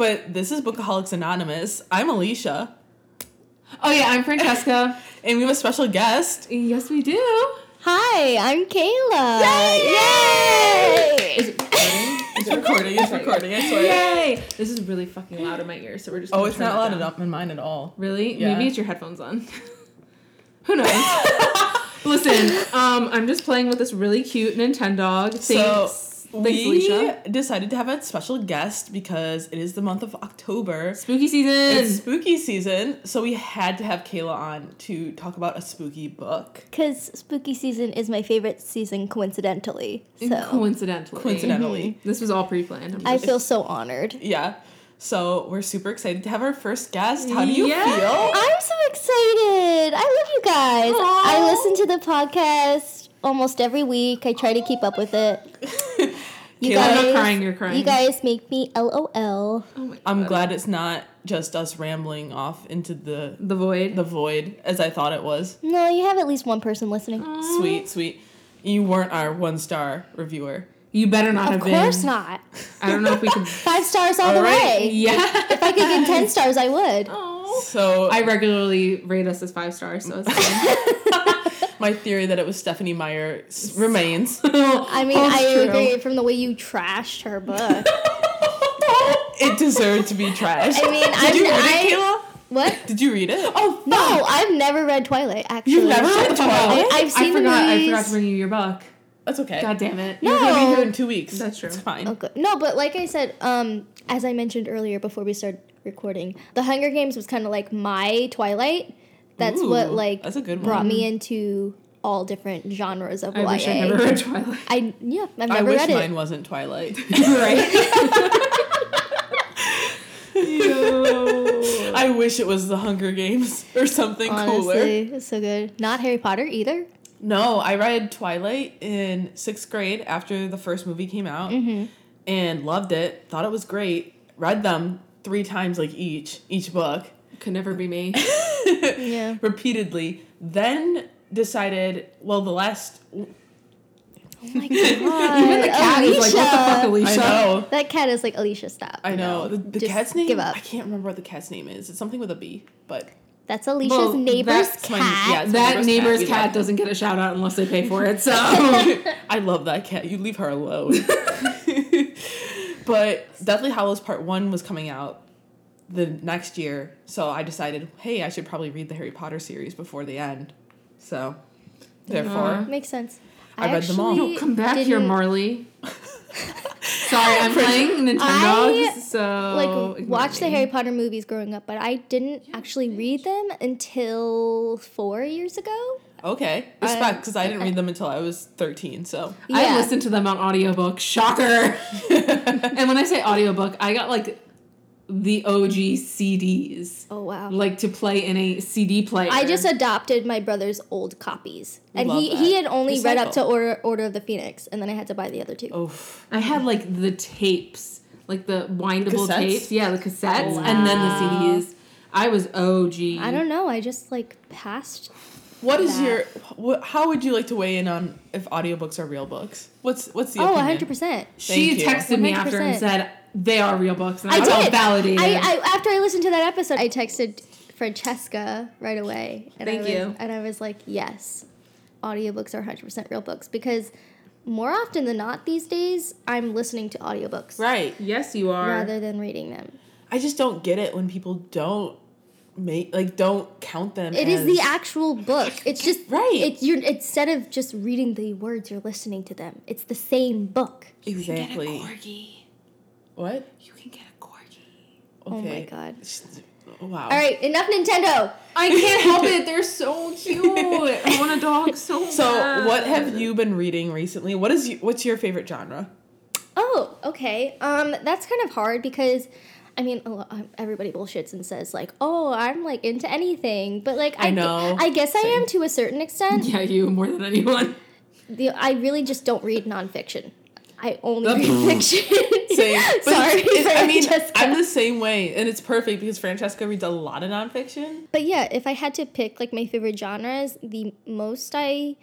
but this is Bookaholics Anonymous. I'm Alicia, Oh yeah, I'm Francesca. and we have a special guest. yes, we do. Hi, I'm Kayla. Yay! Is it recording? It's recording. It's recording. I swear. Yay! This is really fucking loud in my ears, so we're just. Oh, gonna it's turn not that loud down. enough in mine at all. Really? Yeah. Maybe it's your headphones on. Who knows? Listen, um, I'm just playing with this really cute Nintendo. Thanks. So Thanks, we Alicia. decided to have a special guest because it is the month of October. Spooky season. It's spooky season, so we had to have Kayla on to talk about a spooky book. Because spooky season is my favorite season, coincidentally. So Coincidentally. Coincidentally. This was all pre-planned. I'm I just- feel so honored. Yeah. So we're super excited to have our first guest. How do you Yeah. feel? I'm so excited. I love you guys. Aw. I listen to the podcast almost every week. I try to keep up with it. You Kayla, guys, I'm not crying, you're crying. You guys make me LOL. Oh, oh my I'm glad it's not just us rambling off into the The void. the void as I thought it was. No, you have at least one person listening. Sweet, sweet. You weren't our one star reviewer. you better not Of have been. Of course not. I don't know if we could. Five stars all, the right. way. yeah. If I could get 10 stars, I would. Oh. So I regularly rate us as five stars, so it's fine. My theory that it was Stephenie Meyer s- remains. I mean, Holds I true. agree from the way you trashed her book. it deserved to be trashed. I mean, did I'm- you read I- it, Kayla? what? Did you read it? Oh No, I've never read Twilight, actually. You've never read the fuck up. Twilight? I- I've seen I the forgot. I forgot to bring you your book. That's okay. God damn it. No. You're gonna be here in two weeks. That's true. It's fine. Okay. No, but like I said, um, as I mentioned earlier before we started recording, The Hunger Games was kind of like my Twilight. That's what like that's a good brought one. me into all different genres of I YA. wish I never read Twilight. I yeah, I've I never wish read mine it. wasn't Twilight. right? I wish it was the Hunger Games or something cooler. It's so good. Not Harry Potter either. No, I read Twilight in sixth grade after the first movie came out Mm-hmm. and loved it. Thought it was great. Read them three times, like each each book, Could never be me. Yeah. repeatedly. Then decided, well, the last Oh my god. Even the cat is like, what the fuck, Alicia? I know, That cat is like Alicia. Stop. I know No, the, the just cat's name. Give up. I can't remember what the cat's name is. It's something with a B, but That's Alicia's Well, neighbor's that's my- cat. yeah, That neighbor's neighbor's cat, cat doesn't get a shout out unless they pay for it. So I love that cat. You leave her alone. but Deathly Hallows Part One was coming out the next year, so I decided, hey, I should probably read the Harry Potter series before the end. So, therefore, Makes sense. I read them all. actually Yo, come back here, didn't- Marley. Sorry, I'm playing Nintendo. I, so like ignore watch the. Harry Potter movies growing up, but I didn't actually read them until four years ago. okay, respect because um, I didn't read them until I was thirteen. So, I listened to them on audiobook. Shocker. and when I say audiobook, I got like the OG CDs. Oh wow! Like to play in a CD player. I just adopted my brother's old copies, and Love he that. he had only read up to Order Order of the Phoenix, and then I had to buy the other two. oof. I had like the tapes, like the windable Cassettes? tapes. Yeah, the cassettes, Oh, and then the. CDs. I was OG. I don't know. I just like passed. What is That. your? What, how would you like to weigh in on if audiobooks are real books? What's what's the Oh, opinion? 100 percent. She Thank you. texted me after and 100%. said they are real books, and I, I felt did. validated. I, I after I listened to that episode, I texted Francesca right away. And Thank I was, you. And I was like, yes, audiobooks are 100% real books because more often than not these days, I'm listening to audiobooks Right. yes, you are. rather than reading them. I just don't get it when people don't make like don't count them. It is the actual book. It's just Right. It's you're instead of just reading the words, you're listening to them. It's the same book. exactly. Corgi. What? You can get a corgi. Oh my Okay. god! Wow. All right, enough Nintendo. I can't help it. They're so cute. I want a dog so So, bad. what have you been reading recently? What is you, what's your favorite genre? Oh, okay. Um, that's kind of hard because, I mean, a lo- um, everybody bullshits and says like, "Oh, I'm like into anything," but like, I gu- know. I guess I am to a certain extent. Yeah, you more than anyone. The, I really just don't read nonfiction. I only read fiction. Same. But Sorry, it's- it's- I mean, Francesca. I'm the same way, and it's perfect because Francesca reads a lot of nonfiction. But yeah, if I had to pick like my favorite genres, the most I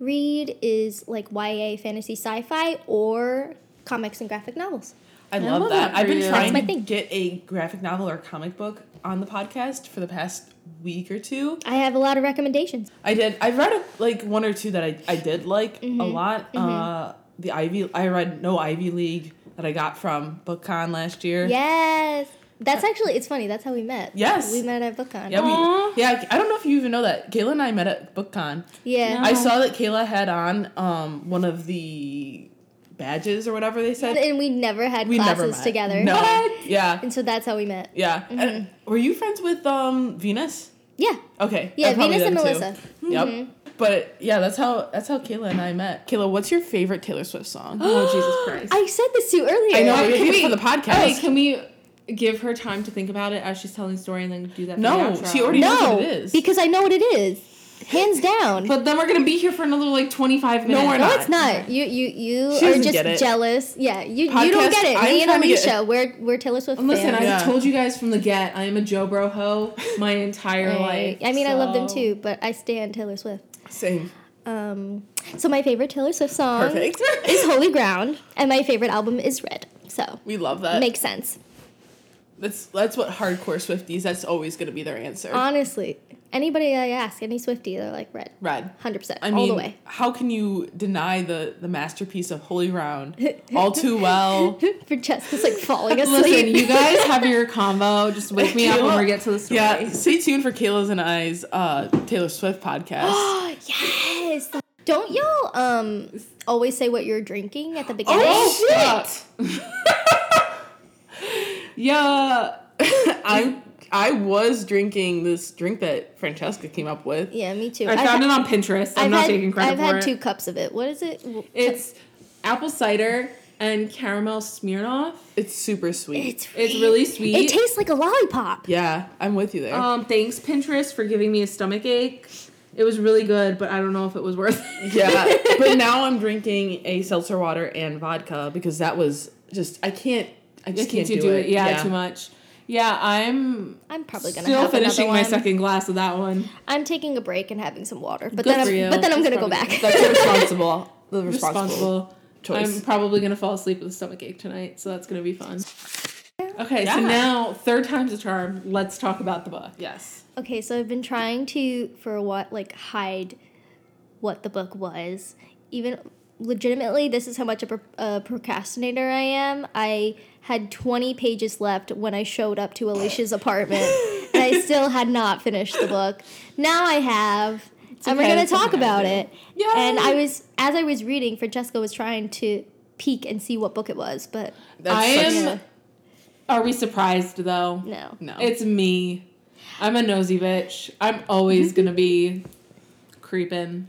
read is like YA, fantasy, sci-fi, or comics and graphic novels. I, I love, love that. that I've been you. trying That's to my thing. get a graphic novel or comic book on the podcast for the past week or two. I have a lot of recommendations. I did. I've read a, like one or two that I, I did like Mm-hmm. a lot. Uh, the Ivy. I read No Ivy League that I got from BookCon last year. Yes. That's actually it's funny. That's how we met. Yes. We met at BookCon. Yeah, Aw. we, yeah. I don't know if you even know that. Kayla and I met at BookCon. Yeah. No. I saw that Kayla had on um one of the badges or whatever they said. And we never had we classes met. together. No. What? Yeah. And so that's how we met. Yeah. And were you friends with um Venus? Yeah. Okay. Yeah, Venus and am too. Melissa. Yep. But yeah, that's how that's how Kayla and I met. Kayla, what's your favorite Taylor Swift song? Oh Jesus Christ! I said this to you earlier. I know. Can it's we- for the podcast. Okay, can we give her time to think about it as she's telling the story and then do that? for No, the she already knows what it is. because I know what it is. Hands down. But then we're gonna be here for another like twenty five minutes. No, we're no, not. it's not. You you you She are just jealous. Yeah, you you don't get it. I'm Me and trying get- Alicia, we're we're Taylor Swift Listen, fans. I Yeah. told you guys from the get, I am a Joe Bro ho my entire Right. life. I mean, I love them too, but I stand Taylor Swift. Same. Um, so my favorite Taylor Swift song Perfect. is "Holy Ground," and my favorite album is "Red." So we love that. makes sense. that's that's what hardcore Swifties. That's always going to be their answer. Honestly, anybody I ask, any Swifty, they're like "Red," Red. hundred percent, I all mean, the way. how can you deny the the masterpiece of Holy Ground? All too well. Francesca's like falling asleep. Listen, you guys have your combo. Just wake me up when we get to the story. Yeah, stay tuned for Kayla's and I's uh, Taylor Swift podcast. Oh, yes. Don't y'all um always say what you're drinking at the beginning? Oh shit! yeah. I I was drinking this drink that Francesca came up with. Yeah, me too. I I've found had- it on Pinterest. I'm I've not had, taking credit I've for had two cups of it. What is it? It's apple cider and caramel Smirnoff. It's super sweet. It's It's really sweet. It tastes like a lollipop. yeah, I'm with you there. Um, thanks Pinterest for giving me a stomach ache. It was really good, but I don't know if it was worth it. yeah, but now I'm drinking a seltzer water and vodka because that was just I can't I It just can't can't do, do it. it. Yeah, too much. Yeah, I'm I'm probably gonna still have finishing another my second glass of that one. I'm taking a break and having some water, but Good then I'm, you. but then I'm gonna go back. That's responsible the responsible, Responsible. choice. I'm probably gonna fall asleep with a stomach ache tonight, so that's gonna be fun. Okay, so now third time's a charm. Let's talk about the book. yes. Okay, so I've been trying to for what like hide what the book was. Even legitimately, this is how much a, a procrastinator I am. I had 20 pages left when I showed up to Alicia's apartment, and I still had not finished the book. Now I have. and we're gonna talk about it. Yay! And I was as I was reading, Francesca was trying to peek and see what book it was, but That's I such- am. Are we surprised though? no. no. It's me. I'm a nosy bitch. I'm always mm-hmm. gonna be creeping.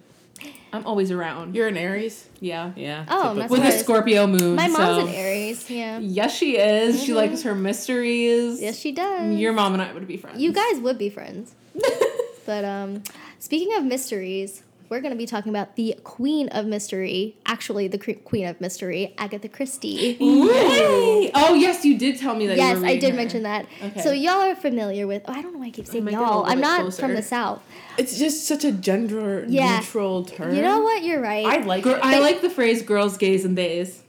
I'm always around. You're an Aries? Yeah. Yeah. Oh, that's With a. Scorpio moon. My mom's so. an Aries. Yeah. Yes, she is. She Mhm. likes her mysteries. Yes, she does. Your mom and I would be friends. You guys would be friends. but um, speaking of mysteries, we're going to be talking about the Queen of Mystery. Actually, the cre- Queen of Mystery, Agatha Christie. Yay! Oh yes, you did tell me that. you yes, were I did her. mention that. Okay. So y'all are familiar with. Oh, I don't know why I keep saying might get y'all. I'm not closer. from the south. It's just such a gender Yeah. neutral term. You know what? You're right. I like Gir- it. I like the phrase "girls, gays, and theys."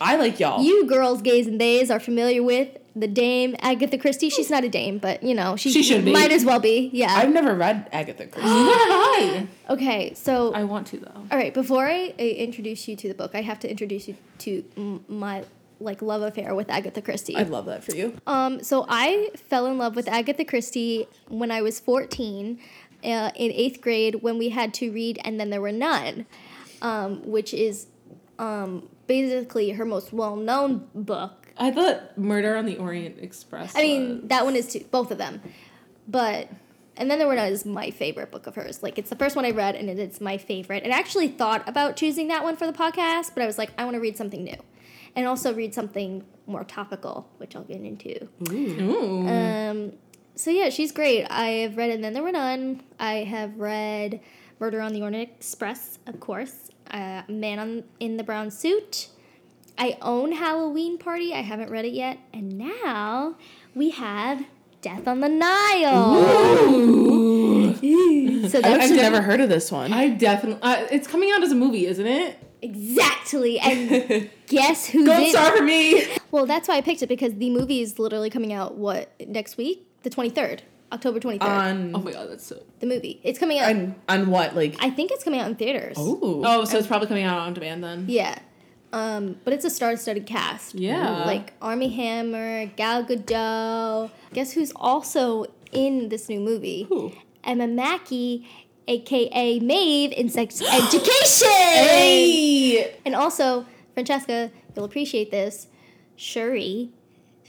I like y'all. you girls, gays, and theys are familiar with the Dame Agatha Christie. She's not a dame, but you know she, She should be. Might as well be. Yeah. I've never read Agatha Christie. I. okay, so I want to though. All right, before I, I introduce you to the book, I have to introduce you to m- my like love affair with Agatha Christie. I'd love that for you. Um, so I fell in love with Agatha Christie when I was 14 uh, in eighth grade when we had to read And Then There Were None, um, which is um, basically her most well known book. I thought Murder on the Orient Express. I mean, that one is too, both of them. But And Then There Were None is my favorite book of hers. Like, it's the first one I read and it's my favorite. And I actually thought about choosing that one for the podcast, but I was like, I want to read something new. And also read something more topical, which I'll get into. Ooh. Um, so yeah, she's great. I have read And Then There Were None. I have read Murder on the Orient Express, of course. Uh, Man on in the Brown Suit. I own Halloween Party. I haven't read it yet. And now we have Death on the Nile. So I've, that's I've never heard of this one. I definitely. Uh, it's coming out as a movie, isn't it? Exactly. And guess who Gold did? star for me. Well, that's why I picked it because the movie is literally coming out what next week, the twenty third, October twenty third. On Oh my god, that's so. the movie. It's coming out. on on what like? I think it's coming out in theaters. oh Oh, so it's probably coming out on demand then. Yeah. Um, but it's a star-studded cast. Yeah. Like Armie Hammer, Gal Gadot. Guess who's also in this new movie? Who? Emma Mackey, aka Maeve in Sex Education. Hey. And also, Francesca, you'll appreciate this. Shuri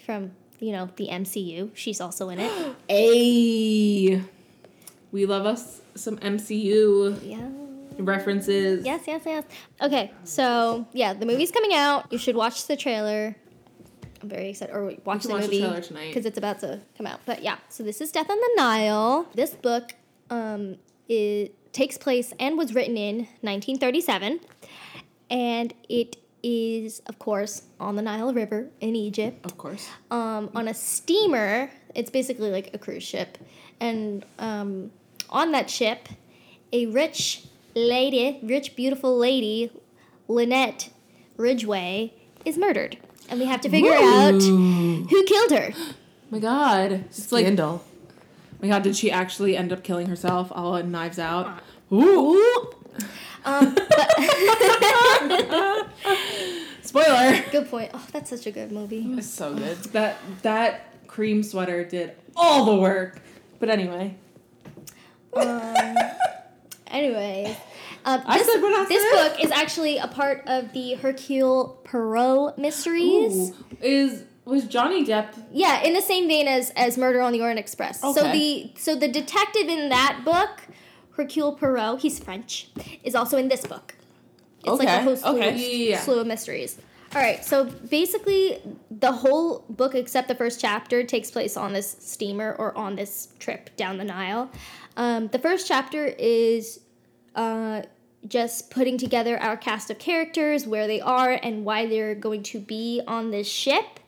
from you know the MCU. She's also in it. Hey. We love us some MCU Yeah. References. Yes, yes, yes. Okay, so yeah, the movie's coming out. You should watch the trailer. I'm very excited. Or watch the watch movie because it's about to come out. But yeah, so this is Death on the Nile. This book, um, it takes place and was written in 1937, and it is, of course, on the Nile River in Egypt Of course. um, on a steamer. It's basically like a cruise ship. And um, on that ship, a rich lady, rich, beautiful lady, Lynette Ridgeway, is murdered. And we have to figure out who killed her. my god. It's like, my god, did she actually end up killing herself all in Knives Out? Ooh. Um, Spoiler. good point. Oh, that's such a good movie. It's so good. That that cream sweater did all the work. But anyway. Um, anyway, um, this, this book is actually a part of the Hercule Poirot mysteries. Ooh. Is was Johnny Depp Yeah, in the same vein as as Murder on the Orient Express. So the so the detective in that book, Hercule Poirot, he's French, is also in this book. It's like a whole slew, okay. of, Yeah. slew of mysteries. All right, so basically, the whole book, except the first chapter, takes place on this steamer or on this trip down the Nile. Um, the first chapter is uh, just putting together our cast of characters, where they are, and why they're going to be on this ship.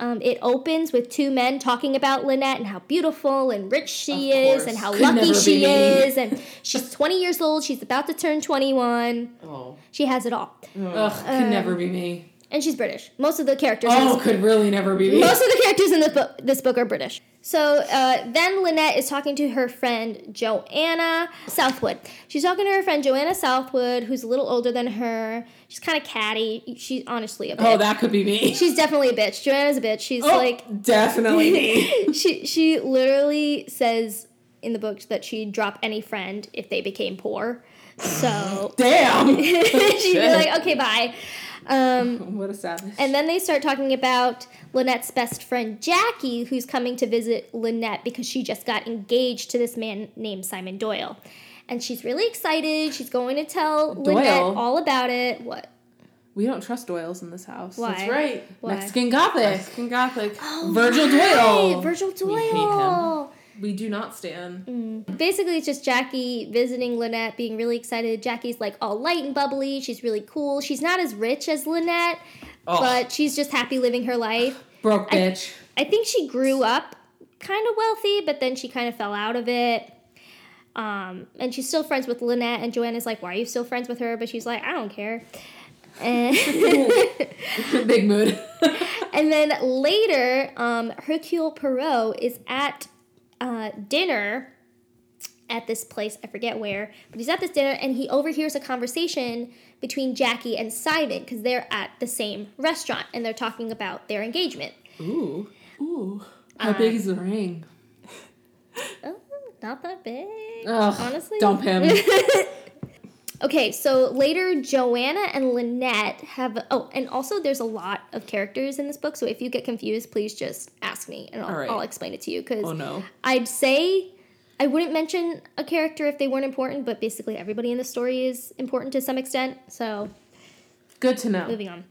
Um, it opens with two men talking about Lynette and how beautiful and rich she is, and how Could lucky she is, and she's 20 years old. She's about to turn 21. Oh. She has it all, Ugh, could never be me. And she's British. Most of the characters. Oh, could really never be me. most of the characters in this book, this book are British. So uh, then Lynette is talking to her friend Joanna Southwood. She's talking to her friend Joanna Southwood, who's a little older than her. She's kind of catty. She's honestly a bitch. Oh, that could be me. She's definitely a bitch. Joanna's a bitch. She's Oh, like definitely me. she she literally says in the book that she'd drop any friend if they became poor. So Damn. she'd be like, okay, bye. Um, What a savage. and then they start talking about Lynette's best friend Jackie, who's coming to visit Lynette because she just got engaged to this man named Simon Doyle. And she's really excited. She's going to tell Lynette all about it. What? we don't trust Doyles in this house. Why? That's right. Why? Mexican Gothic. Mexican Gothic. Virgil Right, Doyle. Virgil Doyle. We hate him. We do not stand. Basically, it's just Jackie visiting Lynette, being really excited. Jackie's like all light and bubbly. She's really cool. She's not as rich as Lynette, Oh. but she's just happy living her life. Broke bitch. I think she grew up kind of wealthy, but then she kind of fell out of it. Um, and she's still friends with Lynette, and Joanna's like, "Why are you still friends with her?" But she's like, "I don't care." And, Big mood. and then later, um, Hercule Poirot is at uh, dinner at this place. I forget where, but he's at this dinner, and he overhears a conversation between Jackie and Simon because they're at the same restaurant, and they're talking about their engagement. Ooh. Ooh. How big is the ring? Oh, not that big. Ugh, Honestly, dump him. Okay, so later Joanna and Lynette have oh, and also there's a lot of characters in this book. So if you get confused, please just ask me and I'll, right. I'll explain it to you. Because Oh no. I'd say I wouldn't mention a character if they weren't important, but basically everybody in the story is important to some extent. So Good to know. moving on.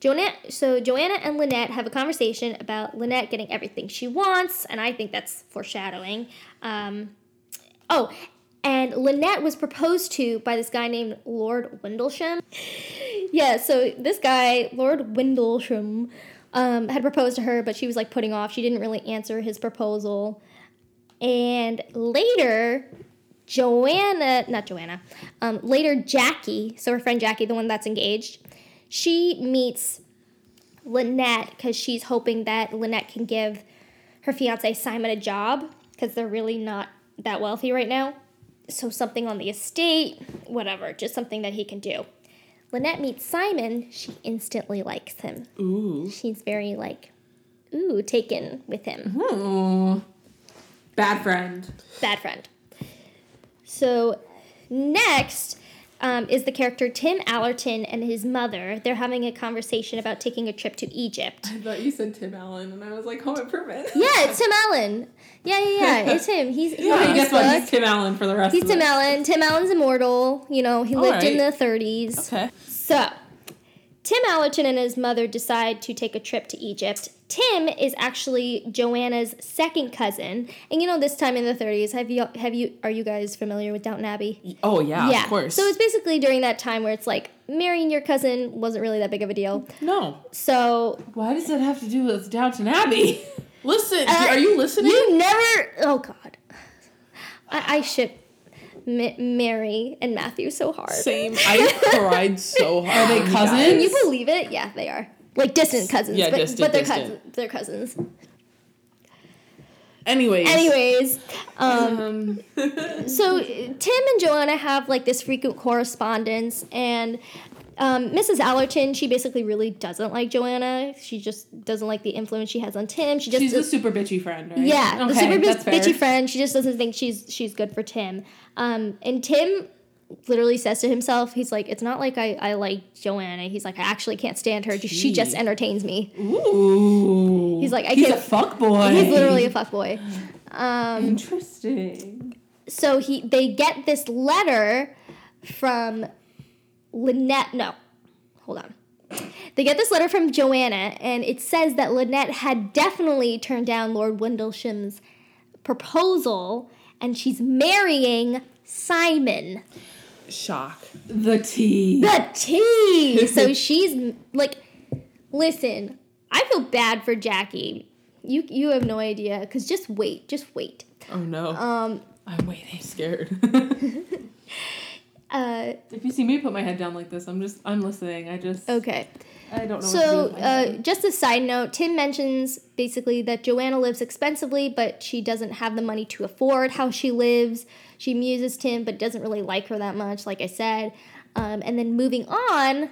Joanna, so Joanna and Lynette have a conversation about Lynette getting everything she wants, and I think that's foreshadowing. Um, oh, and Lynette was proposed to by this guy named Lord Windlesham. yeah, so this guy, Lord Windlesham, um, had proposed to her, but she was like putting off. She didn't really answer his proposal. And later, Joanna, not Joanna, um, later Jackie, so her friend Jackie, the one that's engaged, she meets Lynette because she's hoping that Lynette can give her fiance Simon a job because they're really not that wealthy right now. So something on the estate, whatever, just something that he can do. Lynette meets Simon, she instantly likes him. Ooh. She's very like, ooh, taken with him. Ooh. Bad friend. Bad friend. So next um, is the character Tim Allerton and his mother. They're having a conversation about taking a trip to Egypt. I thought you said Tim Allen, and I was like, home improvement. Yeah, it's Tim Allen. Yeah, yeah, yeah. It's him. He's Okay, in guess what? He's Tim Allen for the rest He's Tim. Allen. Tim Allen's immortal. You know, he lived in the 30s. Okay. So, Tim Allerton and his mother decide to take a trip to Egypt. Tim is actually Joanna's second cousin, and you know this time in the 30s, have you have you are you guys familiar with Downton Abbey? Oh yeah, of course. So it's basically during that time where it's like marrying your cousin wasn't really that big of a deal. no. So Why does that have to do with Downton Abbey? Listen, Uh, are you listening? you never. Oh God, I, I ship Ma- Mary and Matthew so hard. Same. I cried so hard. Are they cousins? Can you believe it? Yeah, they are. Like distant cousins, Yeah, but, distant, but they're distant. cousins. They're cousins. Anyways. Anyways, um, Um, so Tim and Joanna have like this frequent correspondence, and um, Mrs. Allerton, she basically really doesn't like Joanna. She just doesn't like the influence she has on Tim. She just she's a super bitchy friend, right? yeah, the super bitchy fair. friend. She just doesn't think she's she's good for Tim. Um, and Tim literally says to himself, he's like, "It's not like I, I like Joanna." He's like, "I actually can't stand her. She just entertains me." Ooh. He's like, I he's can't- a fuck boy. He's literally a fuckboy. Um, interesting. so he they get this letter from Lynette. No, hold on. They get this letter from Joanna, and it says that Lynette had definitely turned down Lord Windlesham's proposal, and she's marrying Simon. Shock. The tea. The tea. so she's like, listen, I feel bad for Jackie. You you have no idea, cause just wait, just wait. Oh no. Um, I'm waiting. scared. uh, If you see me put my head down like this, I'm just I'm listening. I just okay. I don't know. So, what to do uh, just a side note, Tim mentions basically that Joanna lives expensively, but she doesn't have the money to afford how she lives. She muses Tim, but doesn't really like her that much, like I said. Um, and then moving on,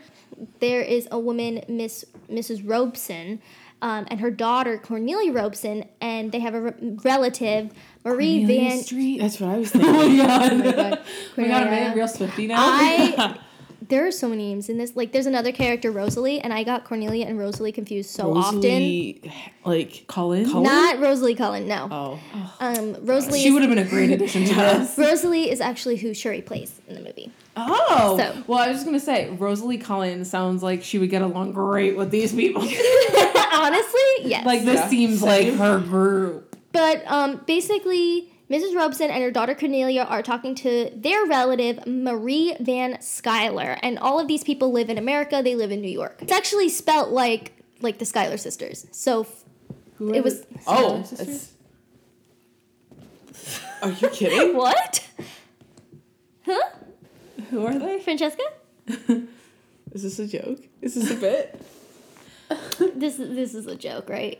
there is a woman, Miss Mrs. Robson, um, and her daughter Cornelia Robson, and they have a re- relative, Marie Cornelia Van. Street. That's what I was Oh thinking. my god. my God. we got a Cornelia. minute real Swifty now. I there are so many names in this. Like, there's another character, Rosalie, and I got Cornelia and Rosalie confused so often. Like Colin. Cullen? Not Rosalie Cullen, no. Oh. Um, Rosalie. She would have been a great addition to this. Rosalie is actually who Shuri plays in the movie. Oh. So- Well, I was just gonna say Rosalie Collins sounds like she would get along great with these people. Honestly, yes. like this Yeah. seems like her group. But um, basically, Mrs. Robson and her daughter Cornelia are talking to their relative Marie Van Schuyler, and all of these people live in America. They live in New York. It's actually spelt like like the Schuyler sisters. So f- Who It was- the- Oh. sisters? it's- Are you kidding? what? Huh? Who are they? Francesca? Is this a joke? Is this a bit? This this is a joke, right?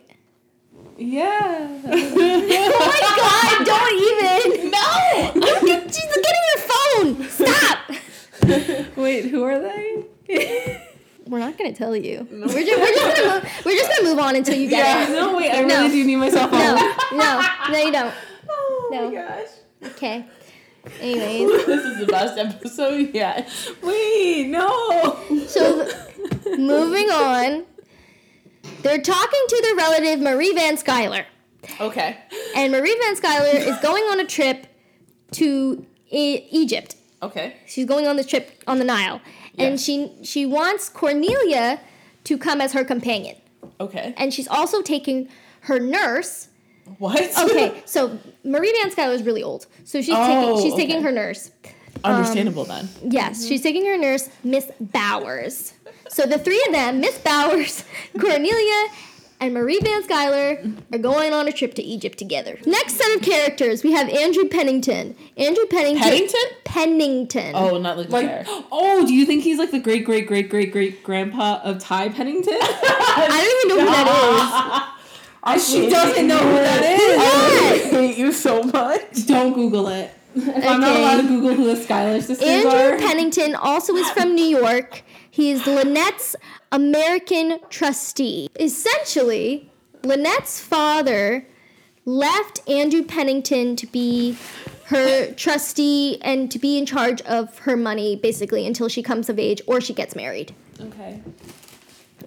Yeah. Oh my god, don't even! No! She's getting her phone! Stop! Wait, who are they? We're not gonna tell you. We're, just, we're, just gonna move, we're just gonna move on until you get it. No, wait, I No. really do need myself No, home. no, no, you don't. Oh No. my gosh. Okay. Anyways, This is the best episode yet. Wait, no. so moving on. They're talking to their relative Marie Van Schuyler. Okay. And Marie Van Schuyler is going on a trip to e- Egypt. Okay. She's going on this trip on the Nile. And she she wants Cornelia to come as her companion. Okay. And she's also taking her nurse. What? Okay, so Marie Van Schuyler is really old. So she's Oh, taking she's okay. taking her nurse. Um, Understandable then. Yes, mm-hmm. she's taking her nurse, Miss Bowers. So the three of them, Miss Bowers, Cornelia, and Marie Van Schuyler are going on a trip to Egypt together. Next set of characters, we have Andrew Pennington. Andrew Pennington. Pennington? Pennington. Oh, not like, Like, there. oh, do you think he's like the great great great great great grandpa of Ty Pennington? I don't even know who that she doesn't know who that is. I hate you so much. Don't Google it. If I'm not Okay. allowed to Google who the Schuyler sisters is. Andrew are. Pennington also is from New York. He is Lynette's American trustee. Essentially, Lynette's father left Andrew Pennington to be her trustee and to be in charge of her money basically until she comes of age or she gets married. okay.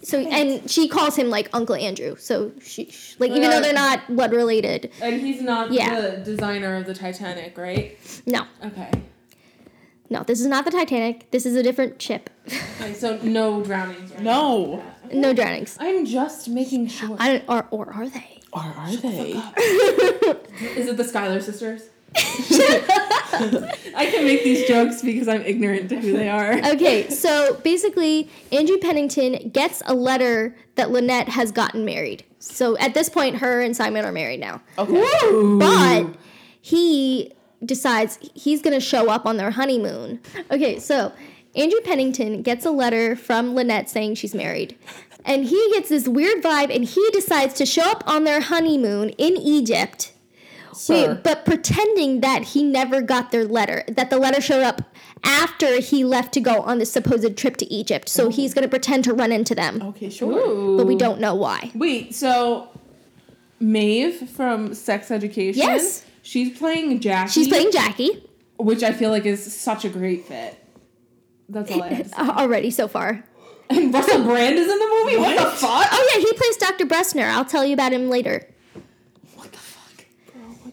So and she calls him like Uncle Andrew. So she, like even though they're not blood related. And he's not Yeah. the designer of the Titanic, right? No. Okay. No, this is not the Titanic. This is a different ship. okay so no drownings, right? No. no drownings. I'm just making sure. I don't or or are they? Or are they? Is it the Schuyler sisters? I can make these jokes because I'm ignorant to who they are. Okay, so basically, Andrew Pennington gets a letter that Lynette has gotten married. So at this point, her and Simon are married now. Okay. But he decides he's going to show up on their honeymoon. Okay, so Andrew Pennington gets a letter from Lynette saying she's married. And he gets this weird vibe and he decides to show up on their honeymoon in Egypt. Sir. Wait, but pretending that he never got their letter, that the letter showed up after he left to go on this supposed trip to Egypt. So he's going to pretend to run into them, Okay, sure. Ooh. but we don't know why. Wait, so Maeve from Sex Education. Yes. She's playing Jackie. She's playing Jackie which I feel like is such a great fit. That's all I have to say. already so far. And Russell Brand is in the movie. What, the fuck? Oh yeah, he plays Dr. Bressner. I'll tell you about him later.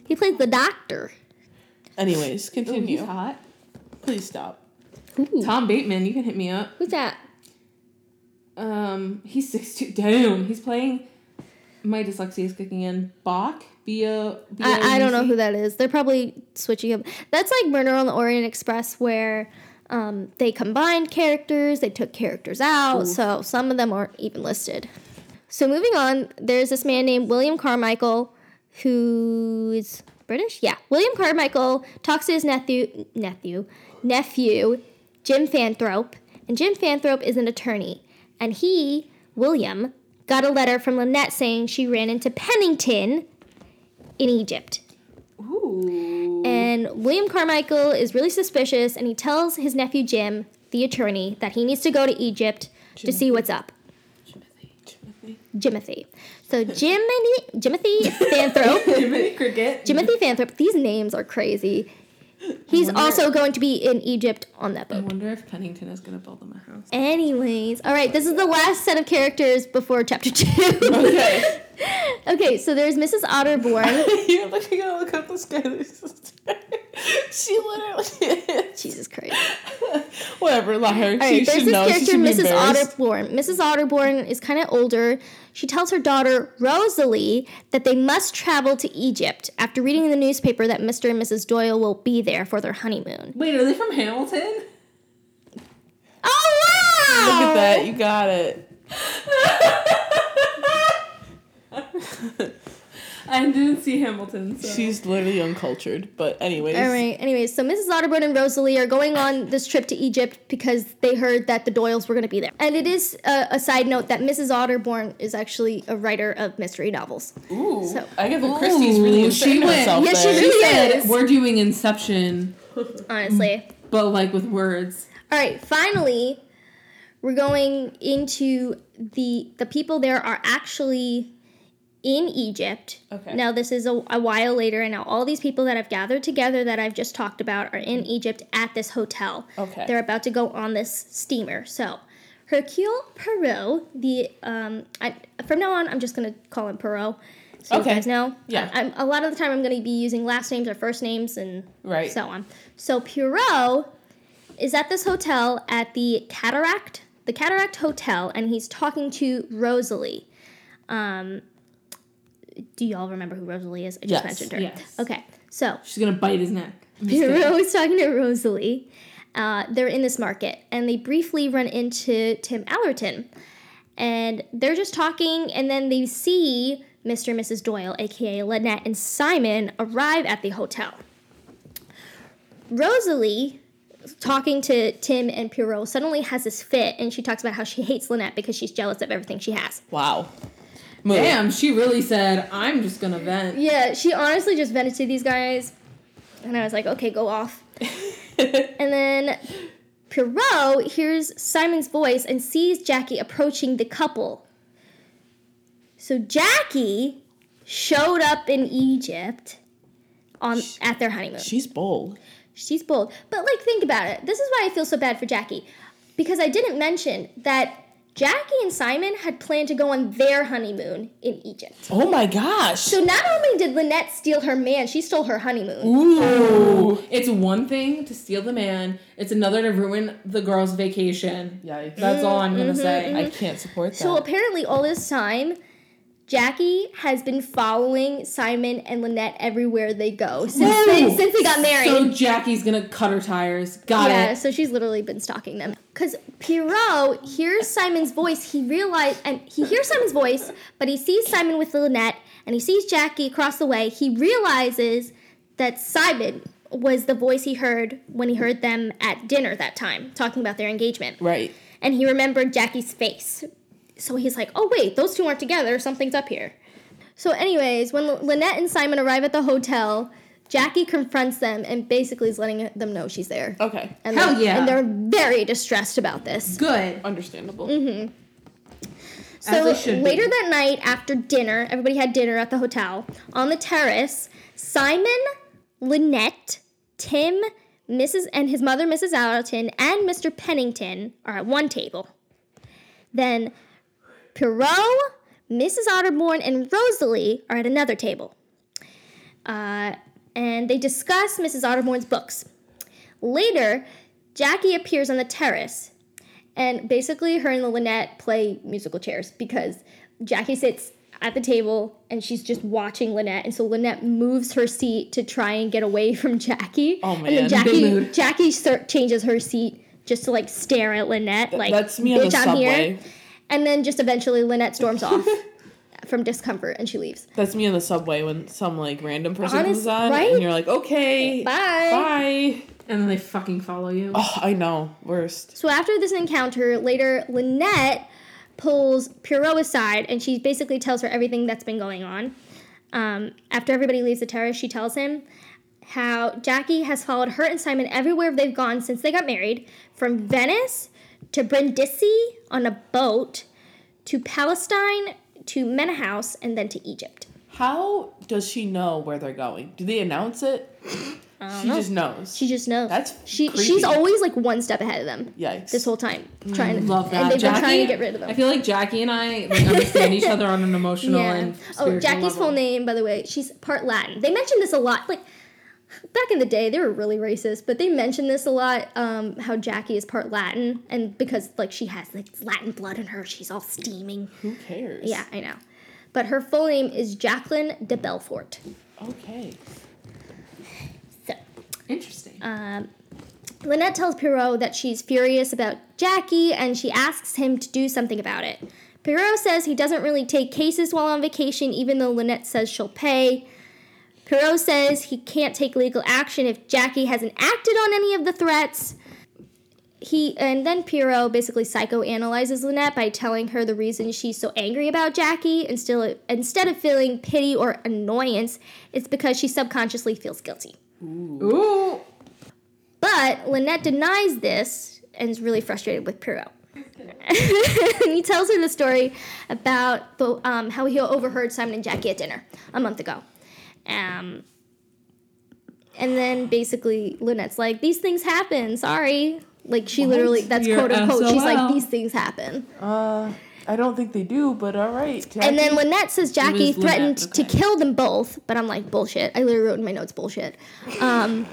What the fuck? He plays the doctor. Anyways, Ooh, continue. he's hot. Please stop. Ooh, Tom Bateman, you can hit me up. who's that? Um, he's six two. Damn, he's playing. My dyslexia is kicking in. Bach. B O. B O I, I don't know who that is. They're probably switching up. That's like Murder on the Orient Express, where um, they combined characters, they took characters out, so some of them aren't even listed. So moving on, there's this man named William Carmichael, who is British. Yeah, William Carmichael talks to his nephew, nephew, nephew, Jim Fanthrope, and Jim Fanthrope is an attorney, and he, William, got a letter from Lynette saying she ran into Pennington in Egypt. Ooh. And William Carmichael is really suspicious and he tells his nephew Jim, the attorney, that he needs to go to Egypt to see what's up. Jimothy. Jimothy. So Jimothy, Jimothy Fanthrope, Jiminy Cricket. Jimothy Fanthrope, these names are crazy. He's wonder- also going to be in Egypt on that book. I wonder if Pennington is gonna build them a house. Anyways, all right, this is the last set of characters before chapter two. Okay. okay, so there's Mrs. Otterbourne. You're looking at look up the Schuyler sister. she literally Jesus Christ. Whatever, her. All she right, there's this know. She character, Mrs. Otterbourne. Mrs. Otterbourne is kind of older. She tells her daughter, Rosalie, that they must travel to Egypt after reading in the newspaper that Mr. and Mrs. Doyle will be there for their honeymoon. Wait, are they from Hamilton? Oh, wow! Look at that, you got it. I didn't see Hamilton. So. She's literally uncultured, but anyways. All right, anyways, so Mrs. Otterbourne and Rosalie are going on this trip to Egypt because they heard that the Doyles were going to be there. And it is a, a side note that Mrs. Otterbourne is actually a writer of mystery novels. Ooh, So- I get the Christie's really Ooh, inserting she went- herself Yeah, she there. really said is. we're doing Inception, Honestly. but like with words. All right, finally, we're going into the the people there are actually in Egypt. Okay. Now this is a, a while later, and now all these people that I've gathered together that I've just talked about are in Egypt at this hotel. Okay. They're about to go on this steamer. So, Hercule Poirot, the um, I, from now on, I'm just gonna call him Poirot. So Okay. you guys know. Yeah. I, I'm, a lot of the time, I'm gonna be using last names or first names and Right. so on. So Poirot is at this hotel at the Cataract, the Cataract Hotel, and he's talking to Rosalie. Um, do y'all remember who Rosalie is? I just Yes. mentioned her. Yes. Okay, so She's gonna bite his neck. I'm just kidding. Poirot is talking to Rosalie. Uh, they're in this market, and they briefly run into Tim Allerton. and they're just talking, and then they see Mr. and Mrs. Doyle, aka Lynette and Simon, arrive at the hotel. Rosalie, talking to Tim and Poirot, suddenly has this fit, and she talks about how she hates Lynette because she's jealous of everything she has. Wow. Move. Damn, she really said, I'm just gonna vent. Yeah, she honestly just vented to these guys, and I was like, okay, go off. and then Poirot hears Simon's voice and sees Jackie approaching the couple. So Jackie showed up in Egypt on at their honeymoon. She's bold. She's bold. But like think about it. This is why I feel so bad for Jackie. Because I didn't mention that Jackie and Simon had planned to go on their honeymoon in Egypt. Oh my gosh. So not only did Lynette steal her man, she stole her honeymoon. Ooh. It's one thing to steal the man, it's another to ruin the girl's vacation. Yikes. That's all I'm gonna mm-hmm, say. Mm-hmm. I can't support that. So apparently all this time, Jackie has been following Simon and Lynette everywhere they go since they, since they got married. So Jackie's gonna cut her tires. Got yeah, it. Yeah, so she's literally been stalking them. Cause Poirot hears Simon's voice. He realized, and he hears Simon's voice, but he sees Simon with Lynette, and he sees Jackie across the way. He realizes that Simon was the voice he heard when he heard them at dinner that time, talking about their engagement. right. And he remembered Jackie's face. So he's like, oh, wait, those two aren't together. Something's up here. So, anyways, when L- Lynette and Simon arrive at the hotel, Jackie confronts them and basically is letting them know she's there. Okay. And Hell they're, yeah. And they're very distressed about this. Good. Understandable. Mm-hmm. So they should be. later that night, after dinner, everybody had dinner at the hotel. On the terrace, Simon, Lynette, Tim, Mrs. and his mother, Mrs. Allerton, and Mr. Pennington are at one table. Then Poirot, Mrs. Otterbourne, and Rosalie are at another table. Uh, and they discuss Mrs. Otterbourne's books. Later, Jackie appears on the terrace, and basically her and Lynette play musical chairs because Jackie sits at the table and she's just watching Lynette, and so Lynette moves her seat to try and get away from Jackie. Oh, And then Jackie. Jackie ser- changes her seat just to like stare at Lynette, like That's me on the bitch, I'm here. And then just eventually Lynette storms off from discomfort and she leaves. That's me on the subway when some like random person Honest- comes on right? and you're like, okay, Bye. bye. And then they fucking follow you. Oh, I know. Worst. So after this encounter, later Lynette pulls Poirot aside and she basically tells her everything that's been going on. Um, after everybody leaves the terrace, she tells him how Jackie has followed her and Simon everywhere they've gone since they got married, from Venice to Brindisi on a boat to Palestine to Mena House and then to Egypt. How does she know where they're going? Do they announce it? she just knows. She just knows. That's she. creepy. She's always like one step ahead of them. Yikes. This whole time, mm, trying to Love that. and they've been trying to get rid of them. I feel like Jackie and I like understand each other on an emotional and Oh, spiritual Jackie's level. full name, by the way, she's part Latin. They mentioned this a lot. Like back in the day, they were really racist, but they mentioned this a lot. Um, how Jackie is part Latin, and because like she has like Latin blood in her, she's all steaming. Who cares? Yeah, I know. But her full name is Jacqueline de Bellefort. Okay. So, Interesting. um, Lynette tells Poirot that she's furious about Jackie and she asks him to do something about it. Poirot says he doesn't really take cases while on vacation, even though Lynette says she'll pay. Poirot says he can't take legal action if Jackie hasn't acted on any of the threats. He and then Poirot basically psychoanalyzes Lynette by telling her the reason she's so angry about Jackie, and still instead of feeling pity or annoyance, it's because she subconsciously feels guilty. Ooh. But Lynette denies this and is really frustrated with Poirot. and he tells her the story about the, um, how he overheard Simon and Jackie at dinner a month ago. Um, and then basically Lynette's like, these things happen, sorry. Like she literally, that's You're quote unquote, she's like, these things happen. Uh, I don't think they do, but all right. And then Jackie. Lynette says Jackie was Lynette, threatened to kill them both, but I'm like, bullshit. I literally wrote in my notes, bullshit. Um,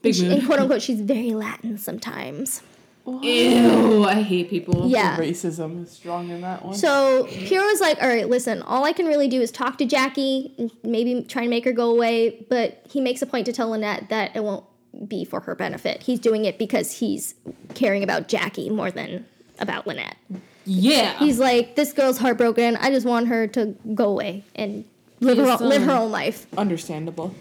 Big she, and quote unquote, she's very Latin sometimes. Ew, I hate people. Yeah. racism is strong in that one. So Pierre was like, all right, listen, all I can really do is talk to Jackie, and maybe try and make her go away. But he makes a point to tell Lynette that it won't be for her benefit. He's doing it because he's caring about Jackie more than about Lynette. Yeah. He's like, this girl's heartbroken. I just want her to go away and live her, His own, live her own life. Understandable.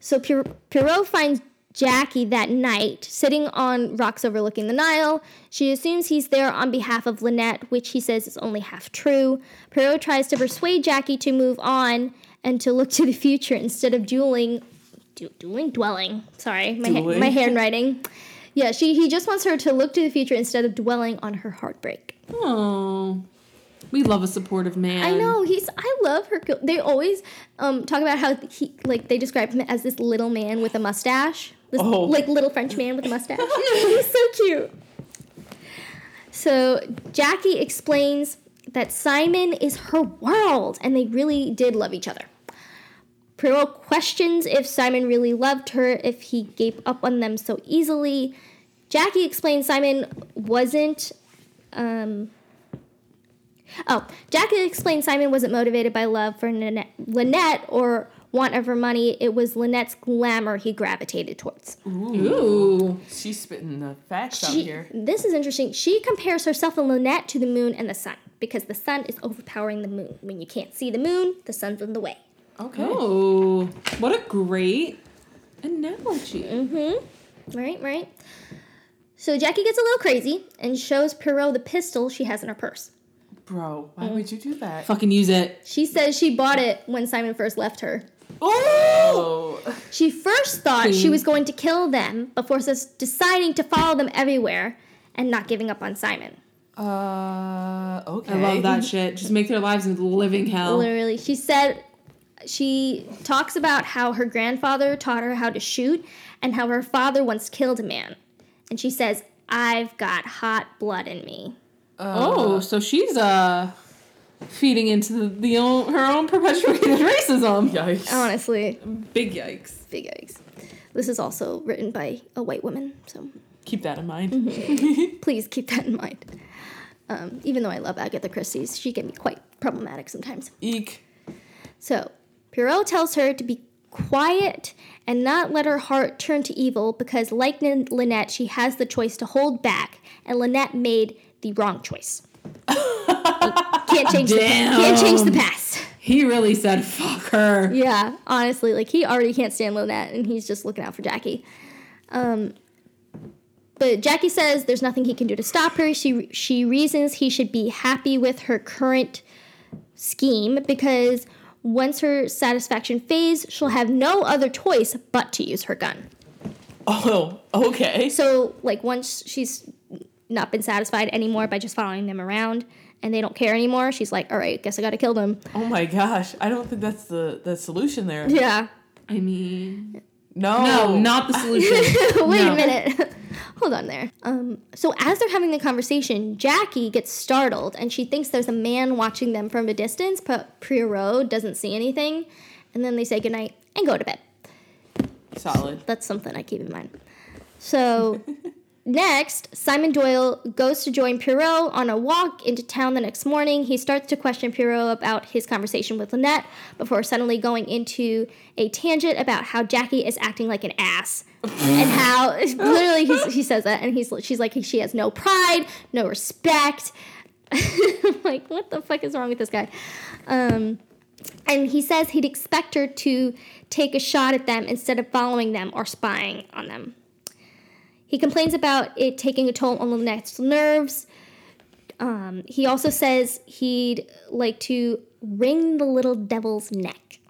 So Pir- Poirot finds Jackie that night sitting on rocks overlooking the Nile. She assumes he's there on behalf of Lynette, which he says is only half true. Poirot tries to persuade Jackie to move on and to look to the future instead of dueling. Du- dueling? Dwelling. Sorry, my, ha- my handwriting. Yeah, she he just wants her to look to the future instead of dwelling on her heartbreak. Oh. We love a supportive man. I know he's. I love her. They always um, talk about how he like they describe him as this little man with a mustache. This Oh. like little French man with a mustache. he's so cute. So Jackie explains that Simon is her world, and they really did love each other. Poirot questions if Simon really loved her, if he gave up on them so easily. Jackie explains Simon wasn't. Um, Oh, Jackie explained Simon wasn't motivated by love for Nanette, Lynette or want of her money. It was Lynette's glamour he gravitated towards. Ooh. She's spitting the facts out here. this is interesting. She compares herself and Lynette to the moon and the sun because the sun is overpowering the moon. When you can't see the moon, the sun's in the way. Okay. Oh. What a great analogy. Mm-hmm. Right, right. So Jackie gets a little crazy and shows Poirot the pistol she has in her purse. Bro, why would you do that? Fucking use it. She says she bought it when Simon first left her. Oh! She first thought she was going to kill them before s- deciding to follow them everywhere and not giving up on Simon. Uh, okay. I love that shit. Just make their lives a living hell. Literally, she said she talks about how her grandfather taught her how to shoot and how her father once killed a man. And she says, I've got hot blood in me. Oh, so she's uh feeding into the, the own, her own perpetuated racism. Yikes. Honestly, Big yikes. big yikes. This is also written by a white woman, so Keep that in mind. Mm-hmm. please keep that in mind. Um, even though I love Agatha Christie's, she can be quite problematic sometimes. Eek. So, Poirot tells her to be quiet and not let her heart turn to evil because, like Lyn- Lynette, she has the choice to hold back, and Lynette made the wrong choice. can't change the can't change the past. He really said fuck her. Yeah, honestly, like he already can't stand Lynette, and he's just looking out for Jackie. Um, but Jackie says there's nothing he can do to stop her. She she reasons he should be happy with her current scheme because once her satisfaction fades, she'll have no other choice but to use her gun. Oh, okay. So like once she's not been satisfied anymore by just following them around and they don't care anymore, she's like, all right, guess I got to kill them. Oh my gosh. I don't think that's the, the solution there. Yeah. I mean, No. no, not the solution. Wait No. a minute. Hold on there. Um, so as they're having the conversation, Jackie gets startled and she thinks there's a man watching them from a distance, but Poirot doesn't see anything. And then they say goodnight and go to bed. Solid. That's something I keep in mind. So next, Simon Doyle goes to join Poirot on a walk into town the next morning. He starts to question Poirot about his conversation with Lynette before suddenly going into a tangent about how Jackie is acting like an ass. and how literally he says that and he's she's like she has no pride, no respect. Like what the fuck is wrong with this guy? Um, and he says he'd expect her to take a shot at them instead of following them or spying on them. He complains about it taking a toll on Lynette's nerves. Um, he also says he'd like to wring the little devil's neck.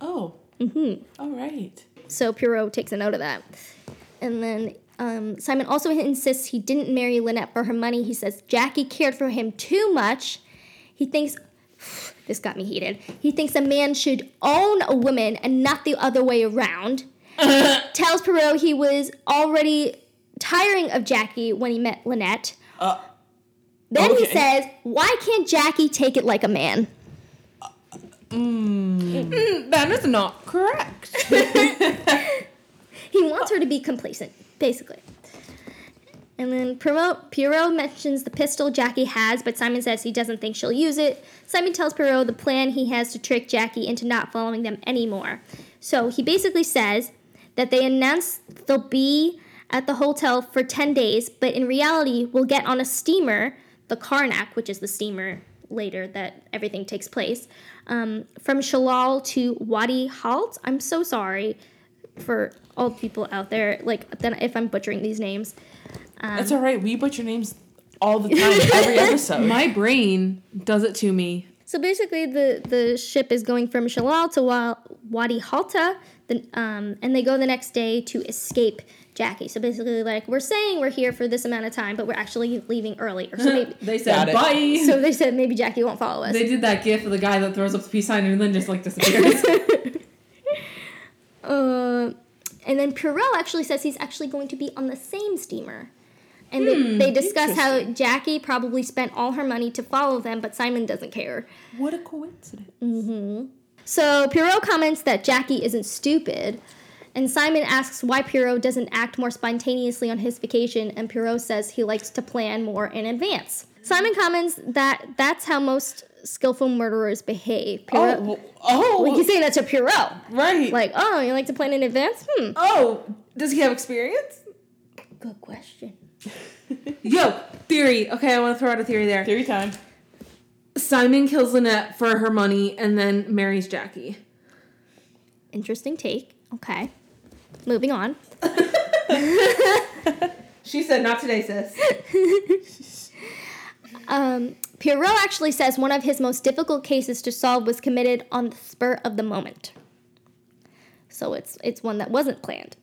Oh. Mm-hmm. All right. So Poirot takes a note of that. And then um, Simon also insists he didn't marry Lynette for her money. He says Jackie cared for him too much. He thinks, this got me heated. He thinks a man should own a woman and not the other way around. Tells Poirot he was already tiring of Jackie when he met Lynette. Uh, then he says, Why can't Jackie take it like a man? that is not correct. He wants her to be complacent, basically. And then Poirot, Poirot mentions the pistol Jackie has, but Simon says he doesn't think she'll use it. Simon tells Poirot the plan he has to trick Jackie into not following them anymore. So he basically says that they announce they'll be at the hotel for 10 days, but in reality, we'll get on a steamer the Karnak, which is the steamer later that everything takes place, um, from Shalal to Wadi Halt. I'm so sorry for all people out there. Like, then if I'm butchering these names. That's all right. We butcher names all the time, every episode. My brain does it to me. So basically, the, the ship is going from Shalal to Wadi Halta, the, um, and they go the next day to escape Jackie. So basically, like, we're saying we're here for this amount of time, but we're actually leaving earlier. So maybe, They said bye. so they said maybe Jackie won't follow us. they did that gif of the guy that throws up the peace sign and then just like disappears. Uh, and then Poirot actually says he's actually going to be on the same steamer. And they, they discuss how Jackie probably spent all her money to follow them, but Simon doesn't care. what a coincidence. So Poirot comments that Jackie isn't stupid, and Simon asks why Poirot doesn't act more spontaneously on his vacation, and Poirot says he likes to plan more in advance. Simon comments that that's how most skillful murderers behave. Poirot, Oh, oh, like he's saying that to Poirot. right. Like, oh, you like to plan in advance? Hmm. oh, does he have experience? Good question. Yo, theory. Okay, I want to throw out a theory there. Theory time. Simon kills Lynette for her money and then marries Jackie. Interesting take. Okay. Moving on. She said, "Not today, sis." Um, Poirot actually says one of his most difficult cases to solve was committed on the spur of the moment. So it's it's one that wasn't planned.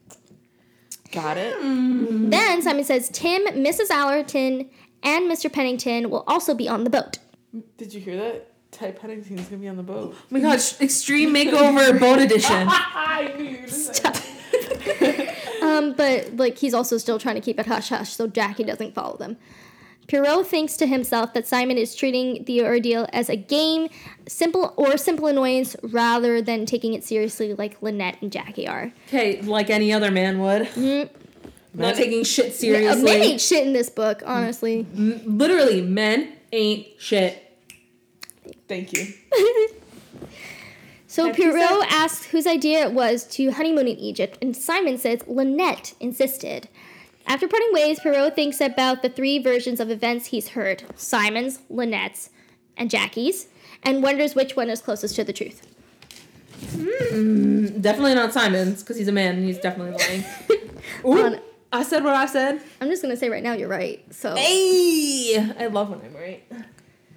Got it. Then Simon says Tim, Mrs. Allerton, and Mr. Pennington will also be on the boat. Did you hear that? Ty Pennington's gonna be on the boat. Oh my gosh, Extreme Makeover Boat Edition. I knew you were gonna Um, but like he's also still trying to keep it hush hush so Jackie doesn't follow them. Poirot thinks to himself that Simon is treating the ordeal as a game, simple or simple annoyance, rather than taking it seriously like Lynette and Jackie are. Okay, like any other man would. Not taking shit seriously. Men ain't shit in this book, honestly. M- Literally, men ain't shit. Thank you. So Have Poirot asks whose idea it was to honeymoon in Egypt, and Simon says Lynette insisted. After parting ways, Poirot thinks about the three versions of events he's heard Simon's, Lynette's, and Jackie's, and wonders which one is closest to the truth. Mm, definitely not Simon's, because he's a man and he's definitely lying. Ooh, On- I said what I said. I'm just gonna say right now you're right. So Hey! I love when I'm right.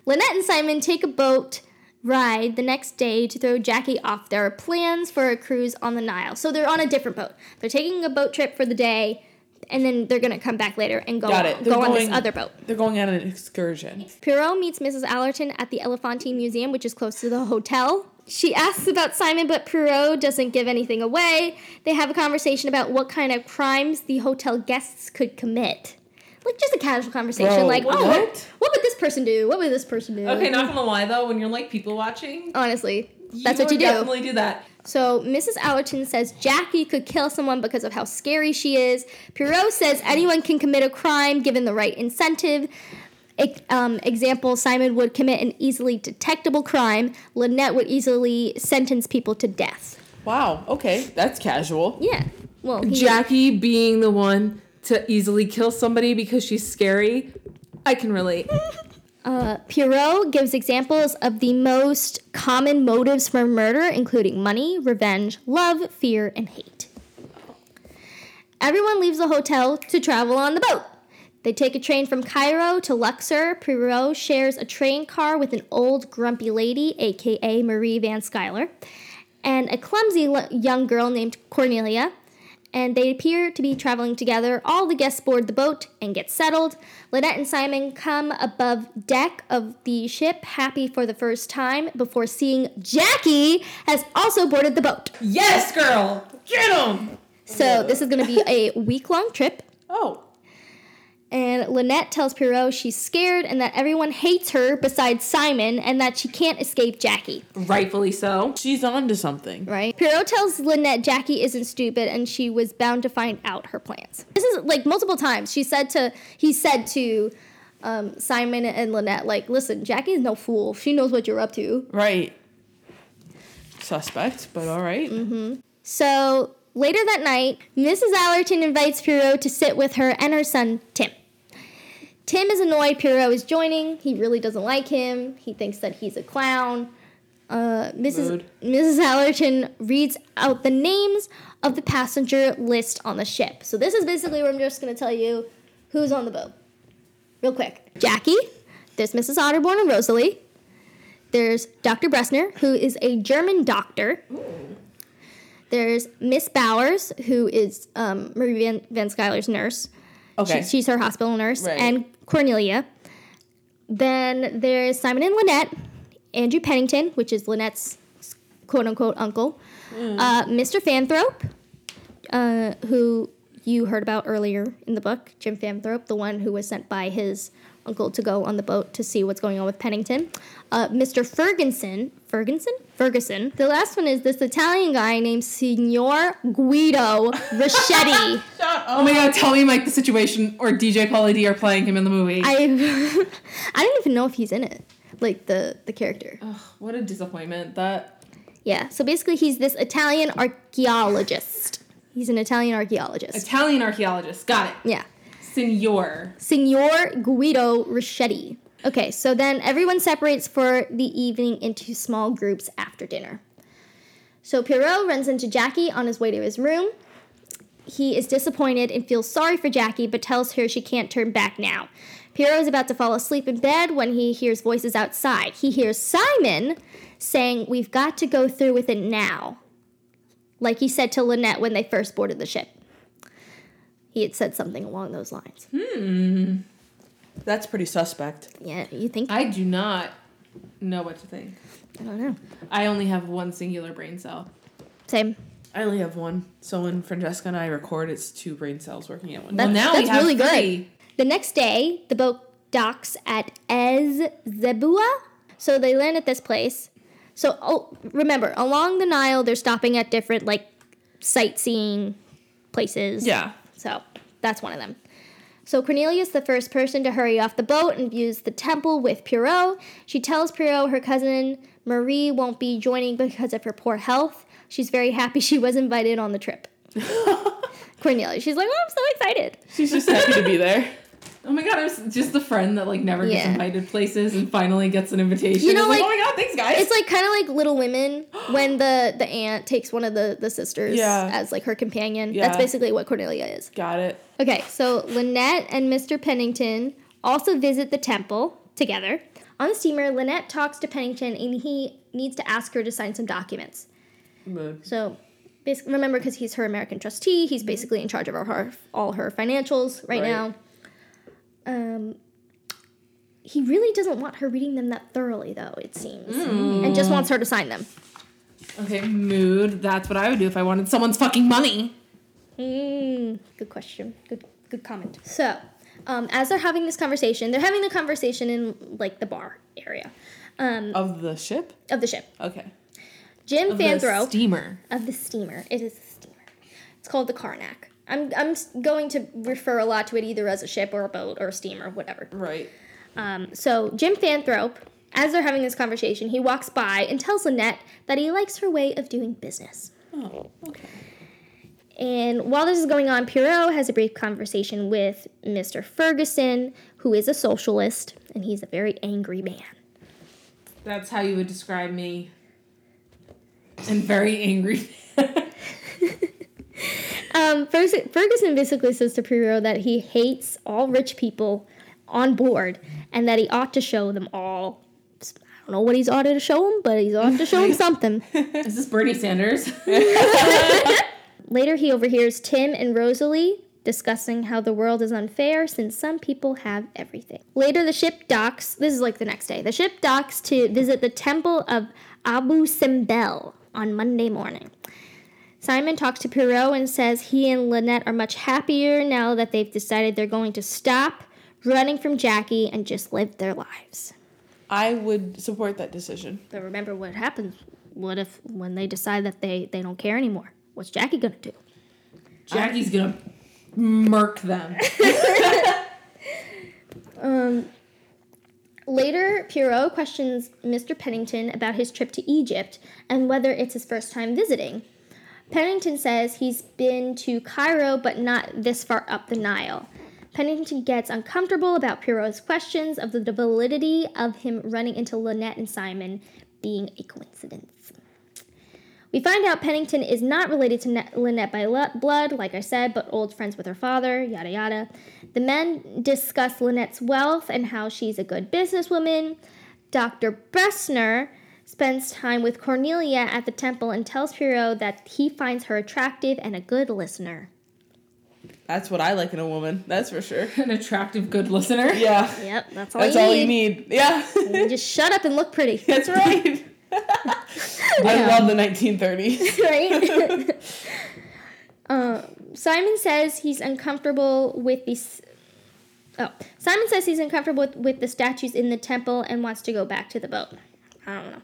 Lynette and Simon take a boat ride the next day to throw Jackie off their plans for a cruise on the Nile. So they're on a different boat. They're taking a boat trip for the day, and then they're gonna come back later and go, Got it. They're go on this other boat. They're going on an excursion. Poirot meets Mrs. Allerton at the Elephantine Museum, which is close to the hotel. She asks about Simon, but Poirot doesn't give anything away. They have a conversation about what kind of crimes the hotel guests could commit. Like just a casual conversation, Bro, like, oh, what? what? what would this person do? What would this person do? Okay, not gonna lie though, when you're like people watching, Honestly, that's you what you do. definitely do that. So Mrs. Allerton says Jackie could kill someone because of how scary she is. Poirot says anyone can commit a crime given the right incentive. E- um, example: Simon would commit an easily detectable crime. Lynette would easily sentence people to death. Wow. Okay, that's casual. Yeah. Well, Jackie being the one to easily kill somebody because she's scary, I can relate. uh, Poirot gives examples of the most common motives for murder, including money, revenge, love, fear, and hate. Everyone leaves the hotel to travel on the boat. They take a train from Cairo to Luxor. Poirot shares a train car with an old grumpy lady, aka Marie Van Schuyler, and a clumsy young girl named Cornelia. And they appear to be traveling together. All the guests board the boat and get settled. Lynette and Simon come above deck of the ship, happy for the first time, before seeing Jackie has also boarded the boat. Yes, girl! Get him! So this is going to be a week long trip. Oh, And Lynette tells Poirot she's scared and that everyone hates her besides Simon and that she can't escape Jackie, Rightfully so. she's on to something. right? Poirot tells Lynette Jackie isn't stupid and she was bound to find out her plans. This is like multiple times. She said to, he said to um, Simon and Lynette, like, listen, Jackie's no fool. She knows what you're up to. Right. Suspect, but all right. So later that night, Mrs. Allerton invites Poirot to sit with her and her son, Tim. Tim is annoyed Poirot is joining. He really doesn't like him. He thinks that he's a clown. Uh, Mrs. Mood. Mrs. Allerton reads out the names of the passenger list on the ship. So this is basically where I'm just going to tell you who's on the boat. Real quick. Jackie. There's Mrs. Otterbourne and Rosalie. There's Dr. Bressner, who is a German doctor. There's Miss Bowers, who is um, Marie Van, Van Schuyler's nurse. Okay. She- she's her hospital nurse. Right. And Cornelia. Then there's Simon and Lynette, Andrew Pennington, which is Lynette's quote unquote uncle, uh, Mr. Fanthrope, uh, who you heard about earlier in the book, Jim Fanthrope, the one who was sent by his uncle to go on the boat to see what's going on with Pennington. Uh, Mr. Ferguson, Ferguson, Ferguson. The last one is this Italian guy named Signor Guido Rossetti. Oh my god, tell me like the situation or DJ Pauly D are playing him in the movie. I I don't even know if he's in it, like the the character. Ugh, what a disappointment. That Yeah. So basically, he's this Italian archaeologist. He's an Italian archaeologist. Italian archaeologist. Got it. Yeah. Signor. Signor Guido Rossetti. Okay, so then everyone separates for the evening into small groups after dinner. So Poirot runs into Jackie on his way to his room. He is disappointed and feels sorry for Jackie, but tells her she can't turn back now. Poirot is about to fall asleep in bed when he hears voices outside. He hears Simon saying, We've got to go through with it now. Like he said to Lynette when they first boarded the ship. He had said something along those lines. Hmm. That's pretty suspect. Yeah, you think? I do not know what to think. I don't know. I only have one singular brain cell. Same. I only have one. So when Francesca and I record, it's two brain cells working at one That's, time. now that's we have really good. three. The next day, the boat docks at Ez Zebua. So they land at this place. So oh, remember, along the Nile, they're stopping at different like sightseeing places. Yeah. So that's one of them. So Cornelia is the first person to hurry off the boat and views the temple with Poirot. She tells Poirot her cousin Marie won't be joining because of her poor health. She's very happy she was invited on the trip. Cornelia, she's like, oh, I'm so excited. She's just happy to be there. Oh my god, there's just the friend that like never gets Yeah. invited places and finally gets an invitation. You know, It's like- oh my god, thanks guys. It's like kind of like Little Women when the the aunt takes one of the the sisters Yeah. as like her companion. Yeah. That's basically what Cornelia is. Got it. Okay, so Lynette and Mr. Pennington also visit the temple together. On the steamer, Lynette talks to Pennington and he needs to ask her to sign some documents. Mood. So, basically, remember, because he's her American trustee, he's mm-hmm. basically in charge of all her, all her financials right, Right. now. Um, he really doesn't want her reading them that thoroughly, though, it seems, and just wants her to sign them. okay, mood. That's what I would do if I wanted someone's fucking money. Mm, good question. Good good comment. So, um, as they're having this conversation, they're having the conversation in like the bar area um, Of the ship? of the ship. Okay. Jim Of steamer. of the steamer. It is a steamer. It's called the Karnak. I'm I'm going to refer a lot to it either as a ship or a boat or a steamer, whatever. Right. Um, so Jim Fanthrope, as they're having this conversation, he walks by and tells Lynette that he likes her way of doing business. Oh, okay. And while this is going on, Poirot has a brief conversation with Mr. Ferguson, who is a socialist, and he's a very angry man. That's how you would describe me. And very angry. Um, Fergus- Ferguson basically says to Poirot that he hates all rich people on board, and that he ought to show them all. I don't know what he's ought to show them, but he's ought to show them something. Is this Bernie Sanders? Later, he overhears Tim and Rosalie discussing how the world is unfair since some people have everything. Later, the ship docks. This is like the next day. The ship docks to visit the temple of Abu Simbel on Monday morning. Simon talks to Poirot and says he and Lynette are much happier now that they've decided they're going to stop running from Jackie and just live their lives. I would support that decision. But remember what happens. What if when they decide that they, they don't care anymore? What's Jackie gonna do? Jackie's gonna murk them. Um, later, Poirot questions Mr. Pennington about his trip to Egypt and whether it's his first time visiting. Pennington says he's been to Cairo but not this far up the Nile. Pennington gets uncomfortable about Poirot's questions of the validity of him running into Lynette and Simon being a coincidence. We find out Pennington is not related to Ne- Lynette by lo- blood, like I said, but old friends with her father, yada yada. The men discuss Lynette's wealth and how she's a good businesswoman. Dr. Bressner spends time with Cornelia at the temple and tells Poirot that he finds her attractive and a good listener. That's what I like in a woman. That's for sure. An attractive, good listener. Yeah. Yep, that's all, That's you, all need. you need. Yeah. Just shut up and look pretty. That's right. I Yeah. love the 1930s. right? uh, Simon says he's uncomfortable with these. Oh, Simon says he's uncomfortable with, with the statues in the temple and wants to go back to the boat. I don't know.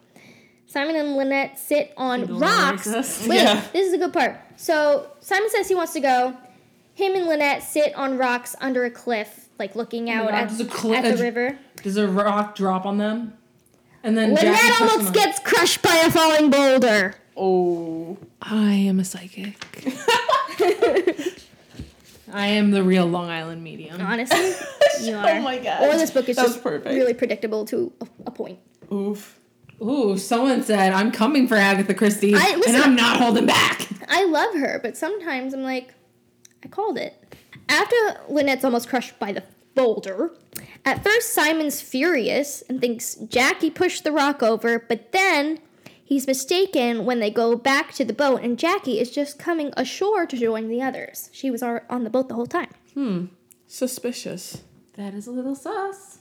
Simon and Lynette sit on You rocks. this? Wait, Yeah. this is a good part. So Simon says he wants to go. Him and Lynette sit on rocks under a cliff, like looking oh out Oh God, at, does a cli- at the a- river. Does a rock drop on them? And then Lynette Jackie almost gets crushed by a falling boulder. Oh. I am a psychic. I am the real Long Island medium. Honestly, you oh are. Oh my god. Or this book is That just perfect. really predictable to a, a point. Oof. Ooh, someone said I'm coming for Agatha Christie, I- listen- and I'm not holding back. I love her, but sometimes I'm like, I called it. After Lynette's almost crushed by the boulder, at first Simon's furious and thinks Jackie pushed the rock over, but then he's mistaken when they go back to the boat and Jackie is just coming ashore to join the others. She was on the boat the whole time. Hmm. Suspicious. That is a little sus.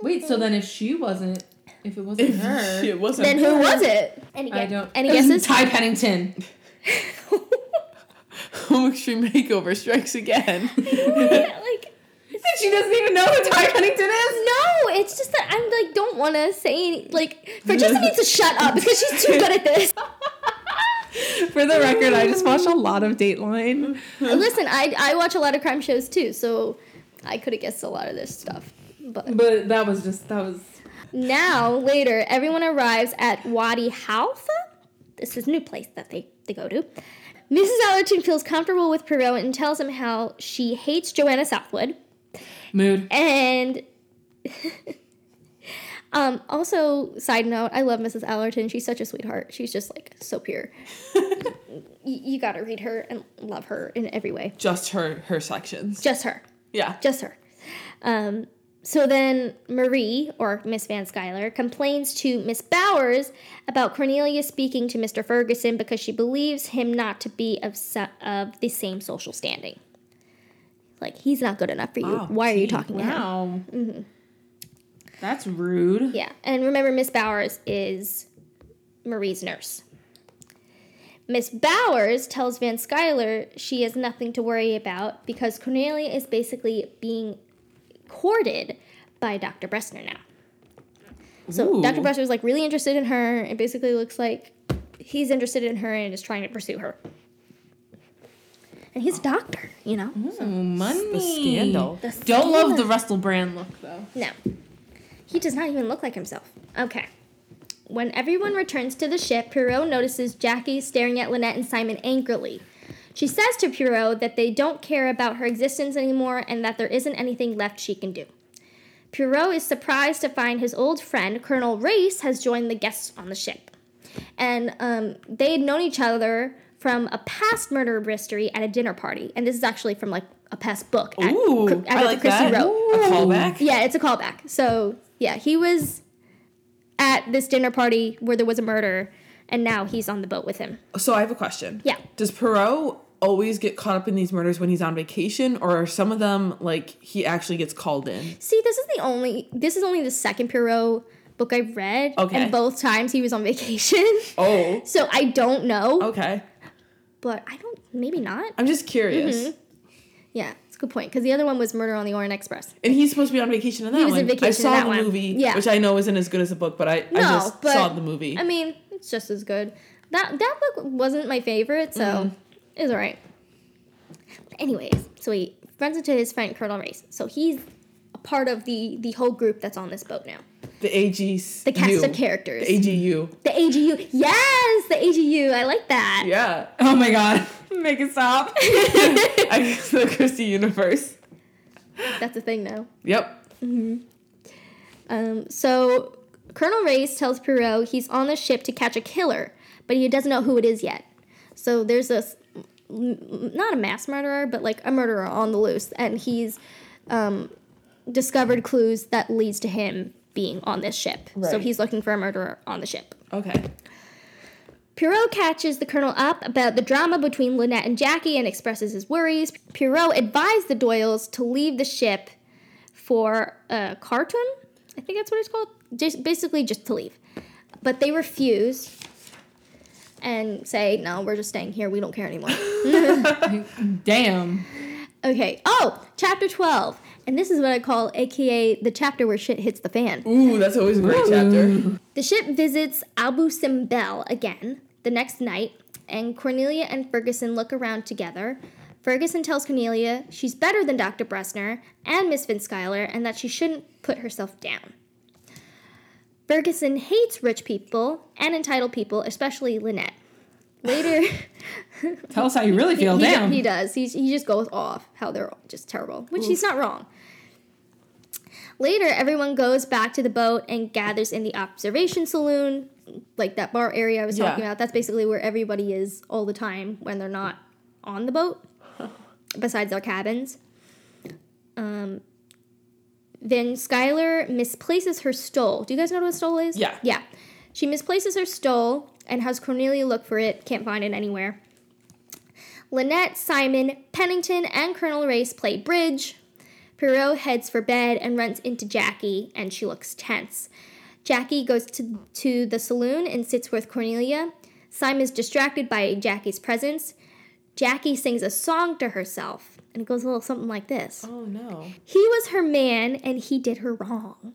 Wait, so then if she wasn't, if it wasn't her, it wasn't. Then who was it? Any, I don't. any It was guesses? Ty Pennington. Home Extreme Makeover strikes again. like, She doesn't even know who Ty Pennington is. No, it's just that I'm like don't want to say any, like Francesca needs to shut up because she's too good at this. For the record, I just watch a lot of Dateline. Listen, I I watch a lot of crime shows too, so I could have guessed a lot of this stuff. But But that was just that was now later, everyone arrives at Wadi Halfa. This is a new place that they they go to. Mrs. Allerton feels comfortable with Poirot and tells him how she hates Joanna Southwood. mood. And um, also, side note, I love Mrs. Allerton. She's such a sweetheart. She's just like so pure. Y- you gotta read her and love her in every way. Just her her sections. Just her. Yeah. Just her. Um, so then Marie, or Miss Van Schuyler, complains to Miss Bowers about Cornelia speaking to Mr. Ferguson because she believes him not to be of, so- of the same social standing. Like, he's not good enough for you. Wow, Why are you talking to him? Wow. Mm-hmm. That's rude. Yeah, and remember, Miss Bowers is Marie's nurse. Miss Bowers tells Van Schuyler she has nothing to worry about because Cornelia is basically being courted by Dr. Bressner now. So Ooh. Dr. Bressner is like really interested in her. It basically looks like he's interested in her and is trying to pursue her. And he's a doctor, you know. Oh, money. The scandal. The Don't love the. Russell Brand look though. No. He does not even look like himself. Okay. When everyone returns to the ship, Poirot notices Jackie staring at Lynette and Simon angrily. She says to Poirot that they don't care about her existence anymore and that there isn't anything left she can do. Poirot is surprised to find his old friend, Colonel Race, has joined the guests on the ship. And um, they had known each other from a past murder mystery at a dinner party. And this is actually from like a past book. at- Ooh, Agatha I like Christie that. wrote. A callback. Yeah, it's a callback. So yeah, he was at this dinner party where there was a murder, and now he's on the boat with him. So I have a question. Yeah. Does Poirot always get caught up in these murders when he's on vacation, or are some of them like he actually gets called in? See, this is the only. This is only the second Poirot book I've read, Okay. and both times he was on vacation. Oh. so I don't know, Okay. but I don't. Maybe not. I'm just curious. Mm-hmm. Yeah, it's a good point because the other one was Murder on the Orient Express. And he's supposed to be on vacation in that He was one. on vacation I saw the one. movie, Yeah. which I know isn't as good as the book, but I, I just but saw the movie. I mean, it's just as good. That that book wasn't my favorite, so Mm-hmm. it was alright. Anyways, so he runs into his friend Colonel Race. So he's a part of the the whole group that's on this boat now. the AGs. The cast of characters. The AGU. The AGU. Yes, the AGU. I like that. Yeah. Oh my god. Make it stop. I guess the Christie universe. That's a thing now. Yep. hmm Um, so Colonel Race tells Poirot he's on the ship to catch a killer, but he doesn't know who it is yet. So there's this not a mass murderer, but like a murderer on the loose, and he's um, discovered clues that leads to him being on this ship. So he's looking for a murderer on the ship. Okay. Poirot catches the colonel up about the drama between Lynette and Jackie and expresses his worries. Poirot advised the Doyles to leave the ship for uh, Khartoum. I think that's what it's called. Just basically just to leave, but they refuse and say, "No, we're just staying here. We don't care anymore." Damn. okay. Oh, chapter twelve, and this is what I call, AKA, the chapter where shit hits the fan. Ooh, that's always a great chapter. The ship visits Abu Simbel again the next night, and Cornelia and Ferguson look around together. Ferguson tells Cornelia she's better than Dr. Bressner and Miss Van Schuyler and that she shouldn't put herself down. Ferguson hates rich people and entitled people, especially Lynette. Later, Tell us how you really feel. he, Damn. he does. He's, he just goes off how they're just terrible, which he's not wrong. Later, everyone goes back to the boat and gathers in the observation saloon, like that bar area I was talking Yeah. about. That's basically where everybody is all the time when they're not on the boat, besides their cabins. Um, then Schuyler misplaces her stole. Do you guys know what a stole is? Yeah. Yeah. She misplaces her stole and has Cornelia look for it, can't find it anywhere. Lynette, Simon, Pennington, and Colonel Race play bridge. Poirot heads for bed and runs into Jackie, and she looks tense. Jackie goes to, to the saloon and sits with Cornelia. Simon is distracted by Jackie's presence. Jackie sings a song to herself, and it goes a little something like this Oh no. He was her man, and he did her wrong.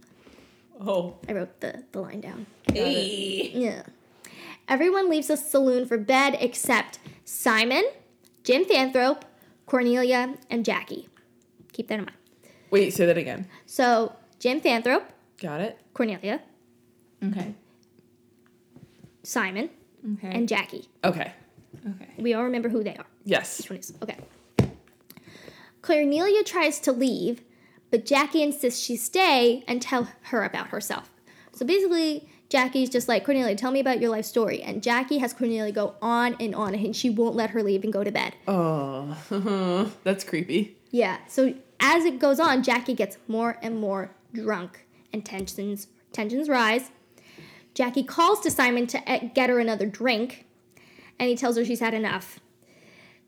Oh. I wrote the, the line down. Hey. Yeah. Everyone leaves the saloon for bed except Simon, Jim Fanthrope, Cornelia, and Jackie. Keep that in mind. Wait, say that again. So, Jim Fanthrope, Got it? Cornelia, Okay. Simon, Okay. and Jackie. Okay. okay. We all remember who they are. Yes. Which one is? Okay. Cornelia tries to leave, but Jackie insists she stay and tell her about herself. So basically, Jackie's just like, Cornelia, tell me about your life story. And Jackie has Cornelia go on and on, and she won't let her leave and go to bed. Oh, that's creepy. Yeah. So as it goes on, Jackie gets more and more drunk, and tensions tensions rise. Jackie calls to Simon to eh, get her another drink, and he tells her she's had enough.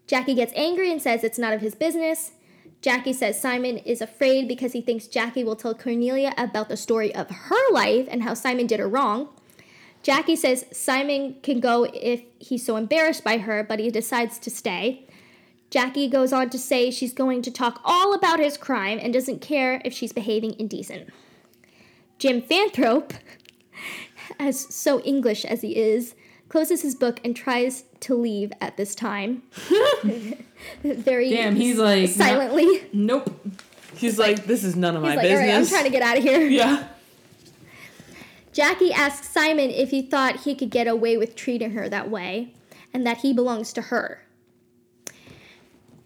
Jackie gets angry and says it's none of his business. Jackie says Simon is afraid because he thinks Jackie will tell Cornelia about the story of her life and how Simon did her wrong. Jackie says Simon can go if he's so embarrassed by her, but he decides to stay. Jackie goes on to say she's going to talk all about his crime and doesn't care if she's behaving indecent. Jim Fanthrope, as so English as he is, closes his book and tries to leave at this time. Very Damn, he's like, silently. Nope. He's like, this is none of He's my like, business. right, I'm trying to get out of here. Yeah. Jackie asks Simon if he thought he could get away with treating her that way and that he belongs to her.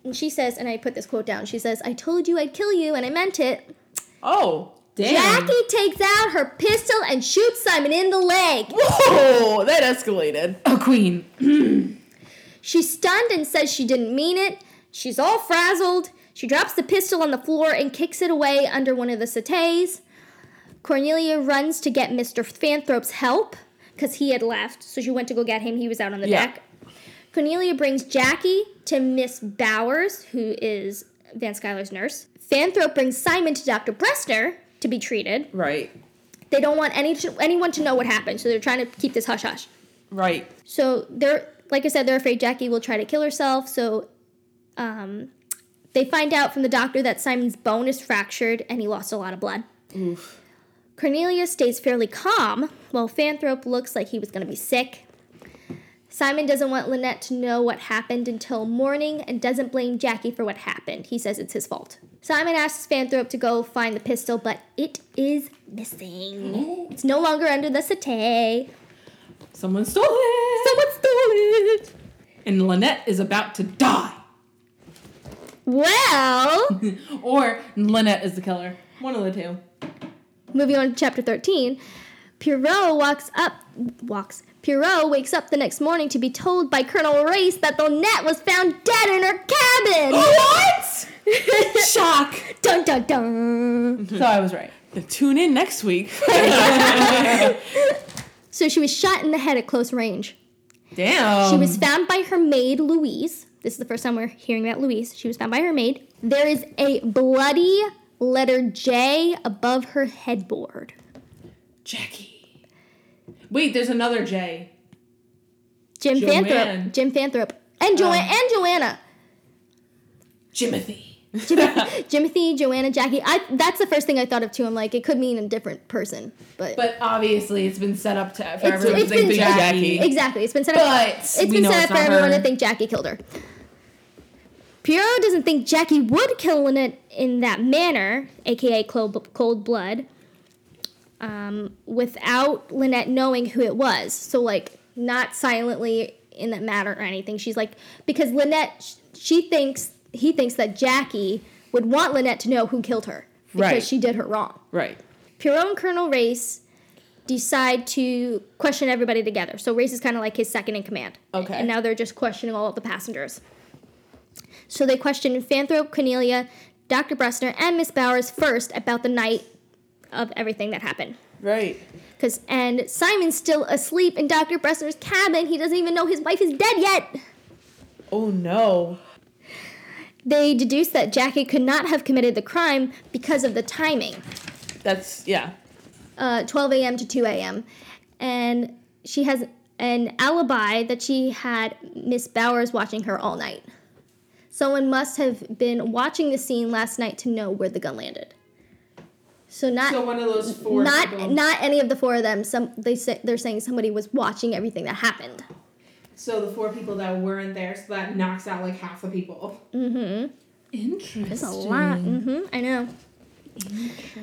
And she says, and I put this quote down, she says, I told you I'd kill you and I meant it. Oh. Damn. Jackie takes out her pistol and shoots Simon in the leg. Whoa, that escalated. A queen. She's stunned and says she didn't mean it. She's all frazzled. She drops the pistol on the floor and kicks it away under one of the settees. Cornelia runs to get Mr. Fanthrope's help because he had left. So she went to go get him. He was out on the Yeah. deck. Cornelia brings Jackie to Miss Bowers, who is Van Schuyler's nurse. Fanthrope brings Simon to Dr. Bressner to be treated. Right. They don't want any anyone to know what happened, so they're trying to keep this hush hush. Right. So they're like I said, they're afraid Jackie will try to kill herself. So um, they find out from the doctor that Simon's bone is fractured and he lost a lot of blood. Oof. Cornelia stays fairly calm, while Fanthrope looks like he was going to be sick. Simon doesn't want Lynette to know what happened until morning and doesn't blame Jackie for what happened. He says it's his fault. Simon asks Fanthrope to go find the pistol, but it is missing. It's no longer under the settee. Someone stole it. Someone stole it. And Lynette is about to die. Well, or Lynette is the killer. One of the two. moving on to chapter 13, Poirot walks up, walks. Poirot wakes up the next morning to be told by Colonel Race that Lynette was found dead in her cabin. What? Shock. dun dun dun. So I was right. Tune in next week. So she was shot in the head at close range. Damn. She was found by her maid, Louise. This is the first time we're hearing about Louise. She was found by her maid. There is a bloody letter J above her headboard. Jackie. Wait, there's another J. Jim Joanne. Fanthrop. Jim Fanthrop. And, jo- Oh. and Joanna. Jimothy. Jim- Jimothy, Joanna, Jackie. I, that's the first thing I thought of too. I'm like, it could mean a different person. But, But obviously, it's been set up to for It's- everyone it's to think been Jackie. Jackie. exactly. It's been set up. But it's been set up for everyone her. to think Jackie killed her. Poirot doesn't think Jackie would kill Lynette in that manner, aka cold blood, um, without Lynette knowing who it was. So, like, not silently in that matter or anything. She's like, because Lynette, she thinks, he thinks that Jackie would want Lynette to know who killed her because Right. she did her wrong. right. Poirot and Colonel Race decide to question everybody together. So Race is kind of like his second in command. Okay. And now they're just questioning all of the passengers. So they question Fanthrop, Cornelia, Dr. Bressner, and Miss Bowers first about the night of everything that happened. Right. Cause and Simon's still asleep in Dr. Bressner's cabin. He doesn't even know his wife is dead yet. Oh no. They deduce that Jackie could not have committed the crime because of the timing. That's yeah. uh, 12 a.m. to 2 a.m. And she has an alibi that she had Miss Bowers watching her all night. Someone must have been watching the scene last night to know where the gun landed. So not So one of those four. not people- not any of the four of them. Some they say they're saying somebody was watching everything that happened. So the four people that weren't there, so that knocks out like half the people. Mm-hmm. Interesting. That's a lot. Mm-hmm. I know.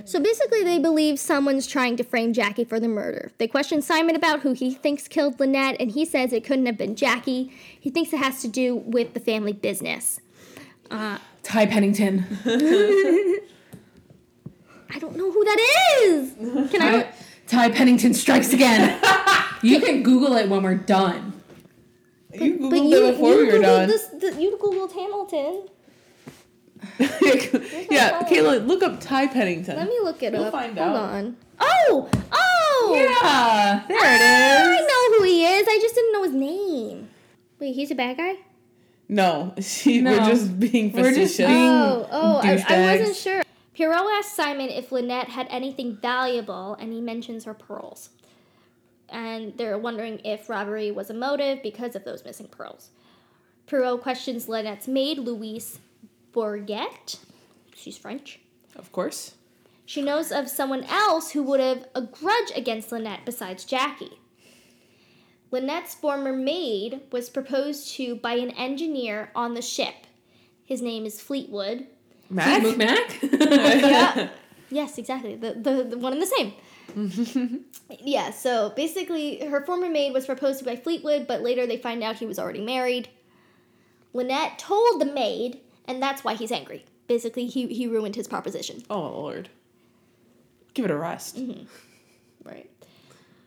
So basically, they believe someone's trying to frame Jackie for the murder. They question Simon about who he thinks killed Lynette, and he says it couldn't have been Jackie. He thinks it has to do with the family business. Ty Pennington. I don't know who that is. Can I? Ty, Ty Pennington strikes again. you can Google it when we're done. You googled it before we were Googled done. This, th- you googled Hamilton. yeah, phone. Kayla, look up Ty Pennington. Let me look it You'll up. find Hold out. on. Oh, oh. Yeah, there ah, I it is. I know who he is. I just didn't know his name. Wait, he's a bad guy. no, she, No. we're just being We're just facetious. being- Oh, oh, I, I wasn't sure. Poirot asks Simon if Lynette had anything valuable, and he mentions her pearls. And they're wondering if robbery was a motive because of those missing pearls. Poirot questions Lynette's maid, Louise Bourget. She's French. Of course. She knows of someone else who would have a grudge against Lynette besides Jackie. Lynette's former maid was proposed to by an engineer on the ship. His name is Fleetwood. Mac? Mac? yeah. Yes, exactly. The, the the one and the same. yeah. So basically, her former maid was proposed to by Fleetwood, but later they find out he was already married. Lynette told the maid, and that's why he's angry. Basically, he he ruined his proposition. Oh lord. Give it a rest. Mm-hmm. Right.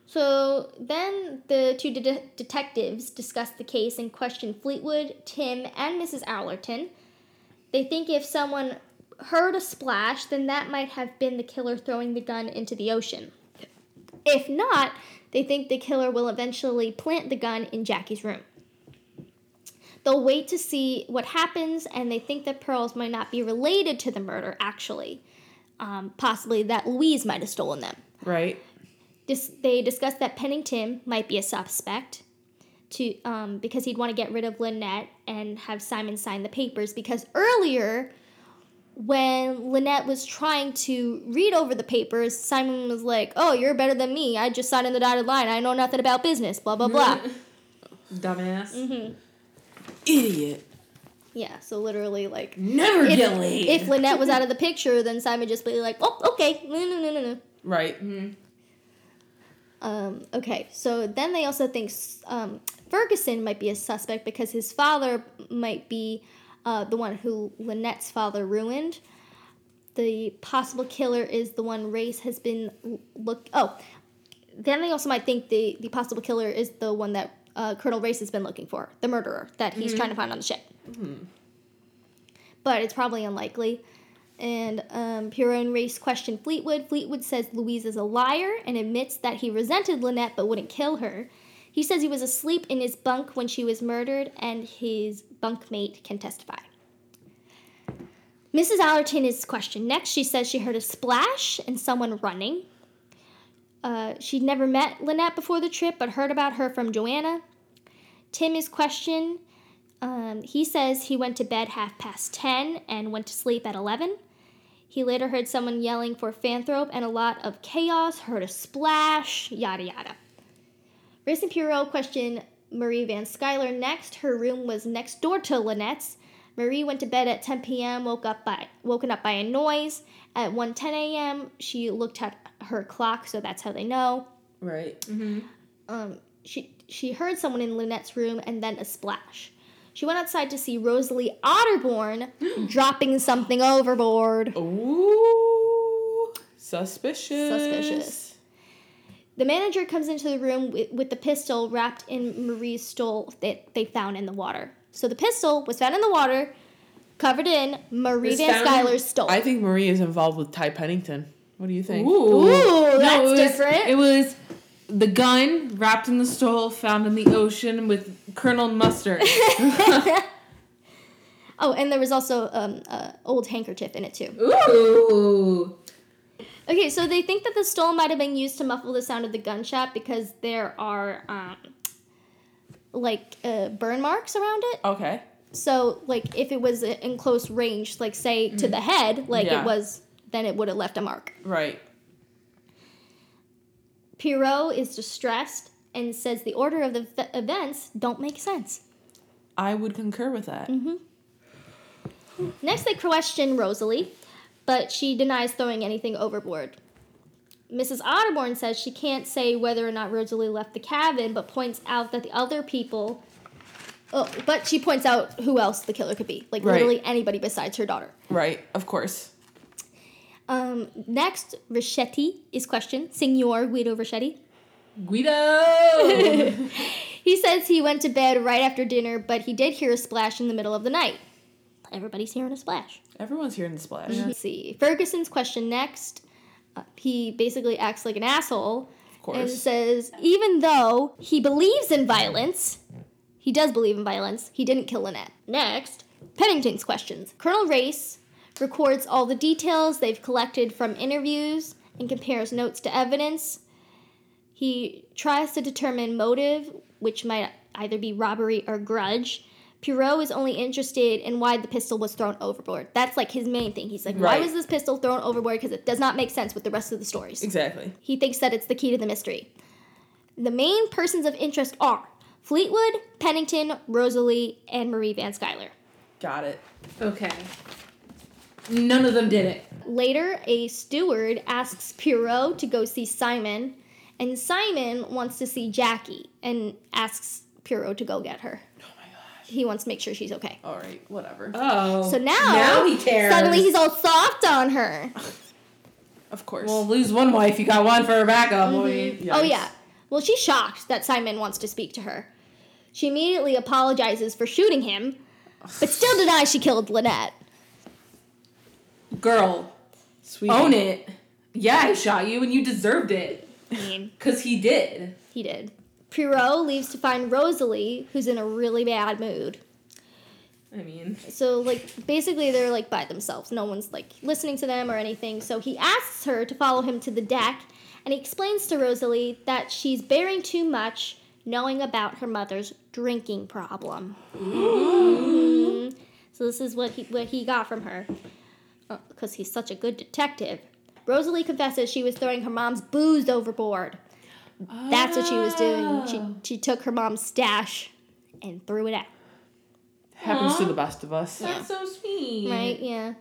So then the two de- detectives discuss the case and question Fleetwood, Tim, and Mrs. Allerton. They think if someone heard a splash, then that might have been the killer throwing the gun into the ocean. If not, they think the killer will eventually plant the gun in Jackie's room. They'll wait to see what happens, and they think that pearls might not be related to the murder, actually. Um, possibly that Louise might have stolen them. Right? Dis- they discussed that Pennington might be a suspect to um, because he'd want to get rid of Lynette and have Simon sign the papers because earlier when Lynette was trying to read over the papers, Simon was like, "Oh, you're better than me. I just signed in the dotted line. I know nothing about business." Blah blah blah. Dumbass. Mm-hmm. Idiot. yeah, so literally like Never if, get laid. if Lynette was out of the picture, then Simon just be like, "Oh, okay, no, no, no, no, no." Right. Um, okay, so then they also think um, Ferguson might be a suspect because his father might be uh, the one who Lynette's father ruined. The possible killer is the one Race has been look. Oh, then they also might think the the possible killer is the one that uh, Colonel Race has been looking for, the murderer that he's trying to find on the ship. But it's probably unlikely. And um, and Race question Fleetwood. Fleetwood says Louise is a liar and admits that he resented Lynette but wouldn't kill her. He says he was asleep in his bunk when she was murdered, and his bunkmate can testify. Mrs. Allerton is questioned next. She says she heard a splash and someone running. Uh, she'd never met Lynette before the trip, but heard about her from Joanna. Tim is questioned. Um, he says he went to bed half past 10 and went to sleep at 11. He later heard someone yelling for Fanthorp and a lot of chaos, heard a splash, yada yada. Race and Poirot question Marie Van Schuyler next. Her room was next door to Lynette's. Marie went to bed at 10 p.m., woke up by woken up by a noise. At 1:10 a.m., she looked at her clock, so that's how they know. Right. Mhm. Um, she she heard someone in Lynette's room and then a splash. She went outside to see Rosalie Otterbourne dropping something overboard. Ooh. Suspicious. Suspicious. The manager comes into the room with, with the pistol wrapped in Marie's stole that they found in the water. So the pistol was found in the water, covered in Marie Van found- Schuyler's stole. I think Marie is involved with Ty Pennington. What do you think? Ooh, Ooh, that's it was, different. It was the gun wrapped in the stole found in the ocean with Colonel Mustard. oh, and there was also um, a old handkerchief in it too. Ooh. Okay, so they think that the stole might have been used to muffle the sound of the gunshot because there are um, like uh, burn marks around it. Okay. So, like, if it was in close range, like say to the head, like Yeah. it was, then it would have left a mark. Right. Poirot is distressed and says the order of the v- events don't make sense. I would concur with that. Next, they question Rosalie, but she denies throwing anything overboard. Mrs. Otterbourne says she can't say whether or not Rosalie left the cabin, but points out that the other people. Oh, but she points out who else the killer could be. Like Right. literally anybody besides her daughter. Right. Of course. Um, next, Richetti is questioned. Signor Guido Richetti. Guido. He says he went to bed right after dinner, but he did hear a splash in the middle of the night. Everybody's hearing a splash. Everyone's hearing the splash. Let's see. Ferguson's question next. Uh, he basically acts like an asshole Of and says even though he believes in violence, he does believe in violence, he didn't kill Lynette. Next, Pennington's questions. Colonel Race records all the details they've collected from interviews and compares notes to evidence. He tries to determine motive, which might either be robbery or grudge. Poirot is only interested in why the pistol was thrown overboard. That's like his main thing. He's like, why was this pistol thrown overboard? Because it does not make sense with the rest of the stories. Exactly. He thinks that it's the key to the mystery. The main persons of interest are Fleetwood, Pennington, Rosalie, and Marie Van Schuyler. Got it. okay. None of them did it. Later, a steward asks Poirot to go see Simon, and Simon wants to see Jackie and asks Poirot to go get her. Oh my gosh. He wants to make sure she's okay. All right. Whatever. Oh. So now, now he cares. suddenly he's all soft on her. Of course. Well, lose one wife, you got one for a backup. Mm-hmm. I mean, Oh yeah. Well, she's shocked that Simon wants to speak to her. She immediately apologizes for shooting him, but still denies she killed Lynette. Girl, Sweet. own it. Yeah, I shot you and you deserved it. Mean, Because he did. he did. Poirot leaves to find Rosalie, who's in a really bad mood. I mean, So, like, basically, they're like by themselves. No one's like listening to them or anything. So he asks her to follow him to the deck, and he explains to Rosalie that she's bearing too much, knowing about her mother's drinking problem. Mhm. So this is what he what he got from her, because he's such a good detective. Rosalie confesses she was throwing her mom's booze overboard. That's what she was doing. She she took her mom's stash and threw it out. Happens to the best of us. that's so sweet. Right? Yeah.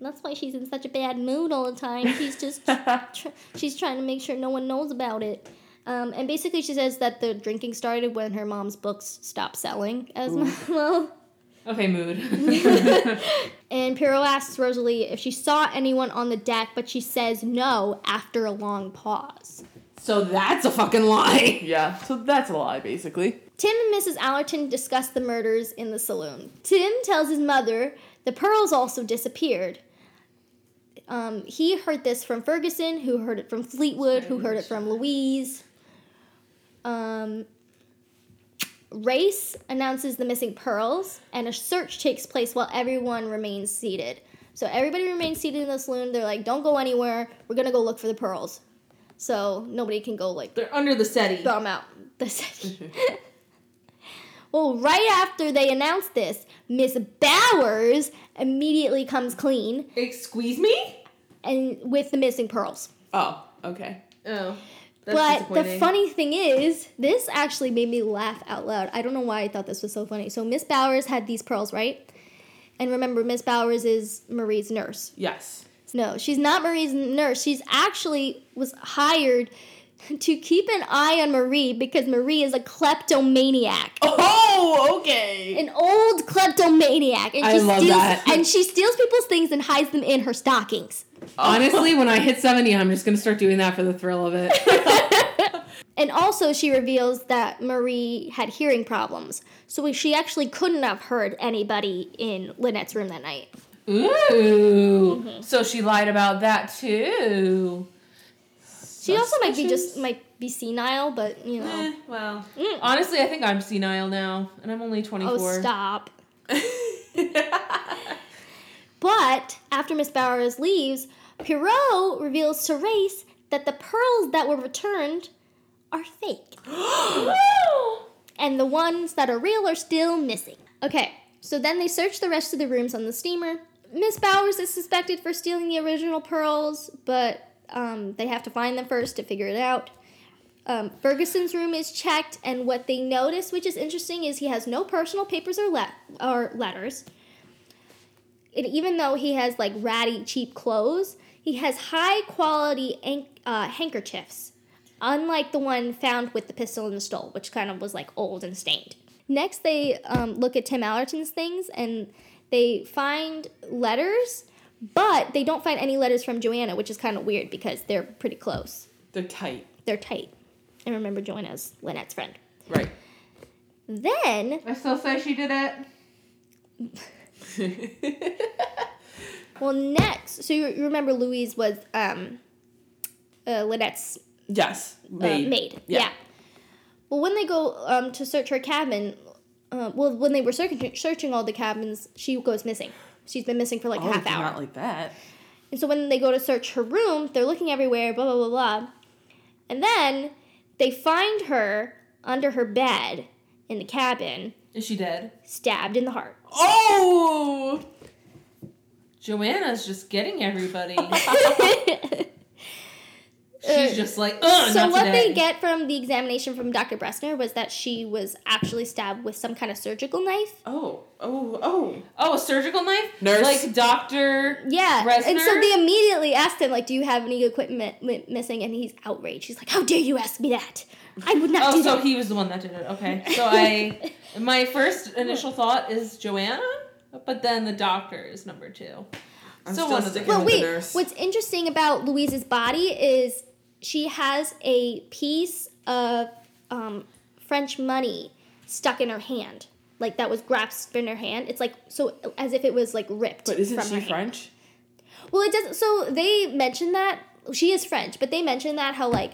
That's why she's in such a bad mood all the time. She's just tr- she's trying to make sure no one knows about it. Um, and basically, she says that the drinking started when her mom's books stopped selling as well. Okay, mood. And Poirot asks Rosalie if she saw anyone on the deck, but she says no after a long pause. so that's a fucking lie. Yeah, so that's a lie, basically. Tim and Mrs. Allerton discuss the murders in the saloon. Tim tells his mother the pearls also disappeared. Um, he heard this from Ferguson, who heard it from Fleetwood, who heard it from Louise. Um, Race announces the missing pearls, and a search takes place while everyone remains seated. So everybody remains seated in the saloon. They're like, "Don't go anywhere. We're gonna go look for the pearls." So nobody can go like They're under the SETI. thumb out the city. well, right after they announce this, Miss Bowers immediately comes clean Excuse me? and with the missing pearls. Oh, okay. Oh. But the funny thing is, this actually made me laugh out loud. I don't know why I thought this was so funny. So Miss Bowers had these pearls, right? And remember, Miss Bowers is Marie's nurse. Yes. No, she's not Marie's nurse. She's actually was hired to keep an eye on Marie because Marie is a kleptomaniac. Oh, okay. an old kleptomaniac, and I she love steals that. and she steals people's things and hides them in her stockings. Honestly, when I hit 70, I'm just going to start doing that for the thrill of it. And also, she reveals that Marie had hearing problems, so she actually couldn't have heard anybody in Lynette's room that night. Ooh. Mm-hmm. So she lied about that too. She also might be just might be senile, but you know. Eh, well, Mm. honestly, I think I'm senile now, and I'm only 24. Oh, stop. But after Miss Bowers leaves, Poirot reveals to Race that the pearls that were returned are fake. and the ones that are real are still missing. Okay, so then they search the rest of the rooms on the steamer. Miss Bowers is suspected for stealing the original pearls, but um, they have to find them first to figure it out. Um, Ferguson's room is checked, and what they notice, which is interesting, is he has no personal papers or, le- or letters. And even though he has like ratty, cheap clothes, he has high quality an- uh, handkerchiefs, unlike the one found with the pistol in the stole, which kind of was like old and stained. Next, they um, look at Tim Allerton's things and they find letters, but they don't find any letters from Joanna, which is kind of weird because they're pretty close. They're tight. They're tight. And remember, Joanna's Lynette's friend. Right. Then I still say she did it. Well, next, so you, you remember Louise was um, uh, Lynette's yes. uh, Maid. maid. Yeah. Yeah. Well, when they go um, to search her cabin, uh, well, when they were searching, searching all the cabins, she goes missing. She's been missing for like Oh, a half hour. not like that. and so when they go to search her room, they're looking everywhere, blah, blah, blah, blah. And then they find her under her bed in the cabin, Is she dead? stabbed in the heart. Oh! Joanna's just getting everybody. She's uh, just like, ugh, so not what today. they get from the examination from Dr. Bressner was that she was actually stabbed with some kind of surgical knife. Oh, oh, oh. Oh, a surgical knife? Nurse. Like Doctor. Yeah, and so they immediately asked him, like, "Do you have any equipment mi- missing?" And he's outraged. He's like, "How dare you ask me that? I would not Oh, do so that." he was the one that did it. Okay. So I, my first initial thought is Joanna, but then the doctor is number two. I'm So still one of the- sticking Well, wait. the nurse. What's interesting about Louise's body is she has a piece of um, French money stuck in her hand, like that was grasped in her hand. It's like so as if it was like ripped. but isn't from she her hand. French? Well, it doesn't. So they mentioned that she is French, but they mentioned that how like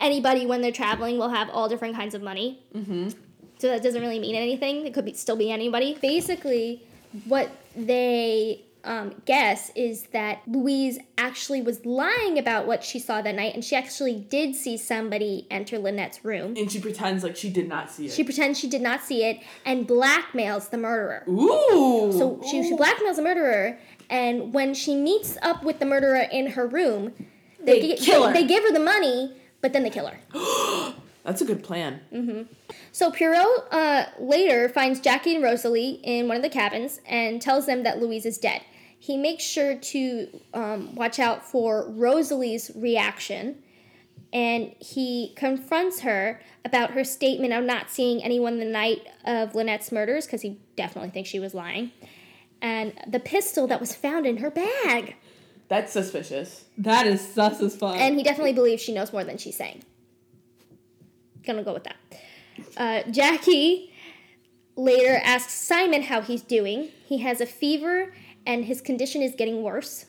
anybody when they're traveling will have all different kinds of money. Mm-hmm. So that doesn't really mean anything. It could be still be anybody. Basically, what they um, guess is that Louise actually was lying about what she saw that night, and she actually did see somebody enter Lynette's room. And she pretends like she did not see it. She pretends she did not see it and blackmails the murderer. Ooh. So she, she blackmails the murderer, and when she meets up with the murderer in her room, they, They kill her. they give her the money, but then they kill her. That's a good plan. Mhm. So Poirot uh, later finds Jackie and Rosalie in one of the cabins and tells them that Louise is dead. He makes sure to um, watch out for Rosalie's reaction, and he confronts her about her statement of not seeing anyone the night of Lynette's murders because he definitely thinks she was lying, and the pistol that was found in her bag. That's suspicious. That is sus as fuck. And he definitely believes she knows more than she's saying. Gonna go with that. Uh, Jackie later asks Simon how he's doing. He has a fever and his condition is getting worse.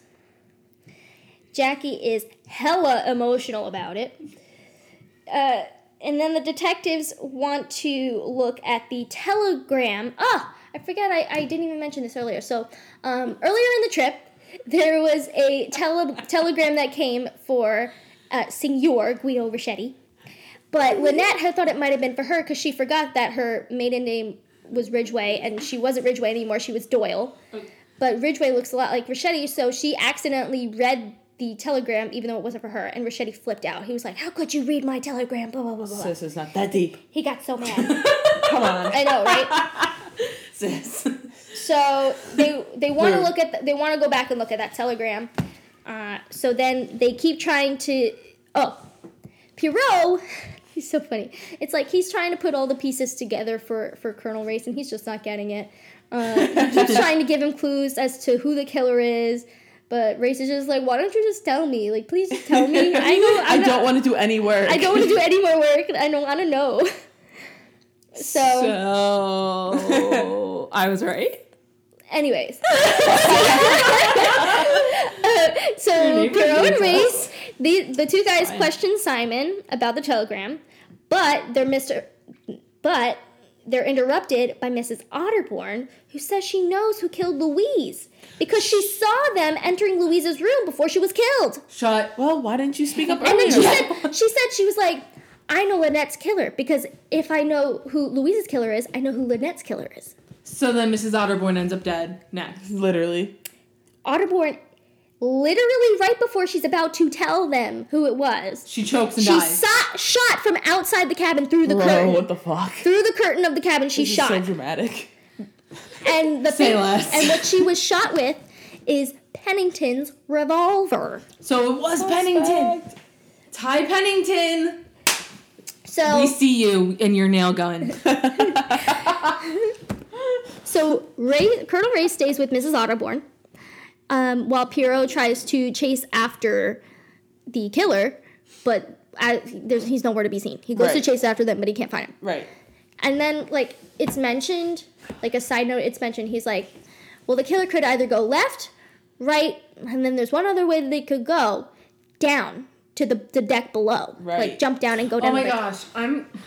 Jackie is hella emotional about it. Uh, and then the detectives want to look at the telegram. Ah, I forgot I, I didn't even mention this earlier. So, um, earlier in the trip, there was a tele- telegram that came for uh, Signor Guido Richetti. But Lynette had thought it might have been for her because she forgot that her maiden name was Ridgeway and she wasn't Ridgeway anymore, she was Doyle. But Ridgeway looks a lot like Richetti, so she accidentally read the telegram even though it wasn't for her, and Richetti flipped out. He was like, How could you read my telegram? Blah, blah, blah, blah. Sis is not that deep. He got so mad. Come on. I know, right? Sis. So they they want to look at the, they want to go back and look at that telegram. Uh, so then they keep trying to oh Poirot. He's so funny. It's like he's trying to put all the pieces together for for Colonel Race, and he's just not getting it. Uh, he keeps trying to give him clues as to who the killer is, but Race is just like, "Why don't you just tell me? Like, please just tell me. I know. I don't want to do any work. I don't want to do any more work. I don't want to know." So, so I was right. anyways, Uh, so Your and. Race, the the two guys Fine. question Simon about the telegram, but they're Mr. But they're interrupted by Mrs. Otterbourne, who says she knows who killed Louise because she saw them entering Louise's room before she was killed. Shut. Well, why didn't you speak up And earlier? then she said, she said she was like, I know Lynette's killer because if I know who Louise's killer is, I know who Lynette's killer is. So then Mrs. Otterbourne ends up dead next. Literally. Otterbourne, literally right before she's about to tell them who it was, She chokes and she dies. saw, shot from outside the cabin through the Bro, curtain. what the fuck? through the curtain of the cabin, she This is shot. so dramatic. and the Say thing, less. and what she was shot with is Pennington's revolver. so it was Pennington. Ty Pennington. So We see you in your nail gun. So Ray, Colonel Ray stays with Mrs. Otterbourne, um, while Pierrot tries to chase after the killer, but I, there's, he's nowhere to be seen. He goes to chase after them, but he can't find him. Right. And then, like, it's mentioned, like a side note, it's mentioned, he's like, well, the killer could either go left, right, and then there's one other way that they could go down to the, the deck below. Right. Like, jump down and go down. Oh down my gosh, I'm.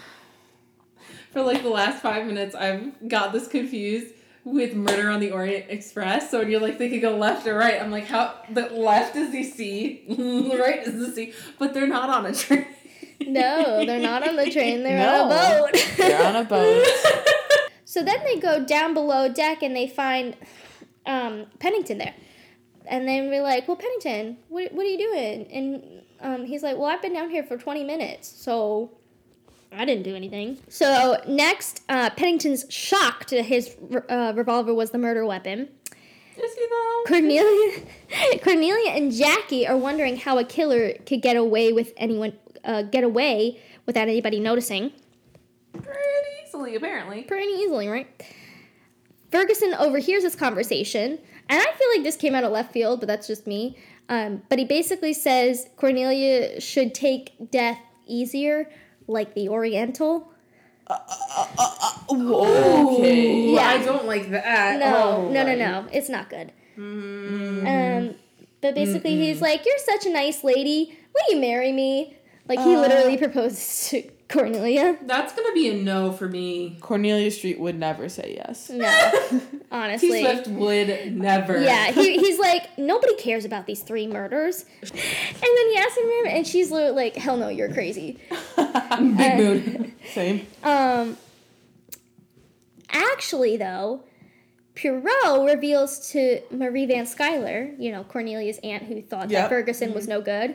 For like the last five minutes, I've got this confused with Murder on the Orient Express. So when you're like, they could go left or right, I'm like, how? The left is the sea, the right is the sea, but they're not on a train. No, they're not on the train, they're on a boat. They're on a boat. So then they go down below deck and they find um, Pennington there. And then we're like, well, Pennington, what, what are you doing? And um, he's like, well, I've been down here for 20 minutes, so I didn't do anything. So next, uh, Pennington's shocked that his uh, revolver was the murder weapon. Is he though? Cornelia, Cornelia and Jackie are wondering how a killer could get away with anyone, uh, get away without anybody noticing. Pretty easily, apparently. pretty easily, right? Ferguson overhears this conversation, and I feel like this came out of left field, but that's just me. Um, but he basically says Cornelia should take death easier, like the Oriental. Uh, uh, uh, oh. okay. Yeah. I don't like that. No, Oh, no, no, no, it's not good. Mm. Um, but basically, he's like, "You're such a nice lady. Will you marry me?" Like he literally proposes to Cornelia. That's gonna be a no for me. Cornelia Street would never say yes. No, T honestly. Swift would never. Yeah, he, he's like, nobody cares about these three murders. And then he asks him, and she's like, hell no, you're crazy. Big mood. Same. Um, actually, though, Poirot reveals to Marie Van Schuyler, you know, Cornelia's aunt who thought that Yep. Ferguson was no good,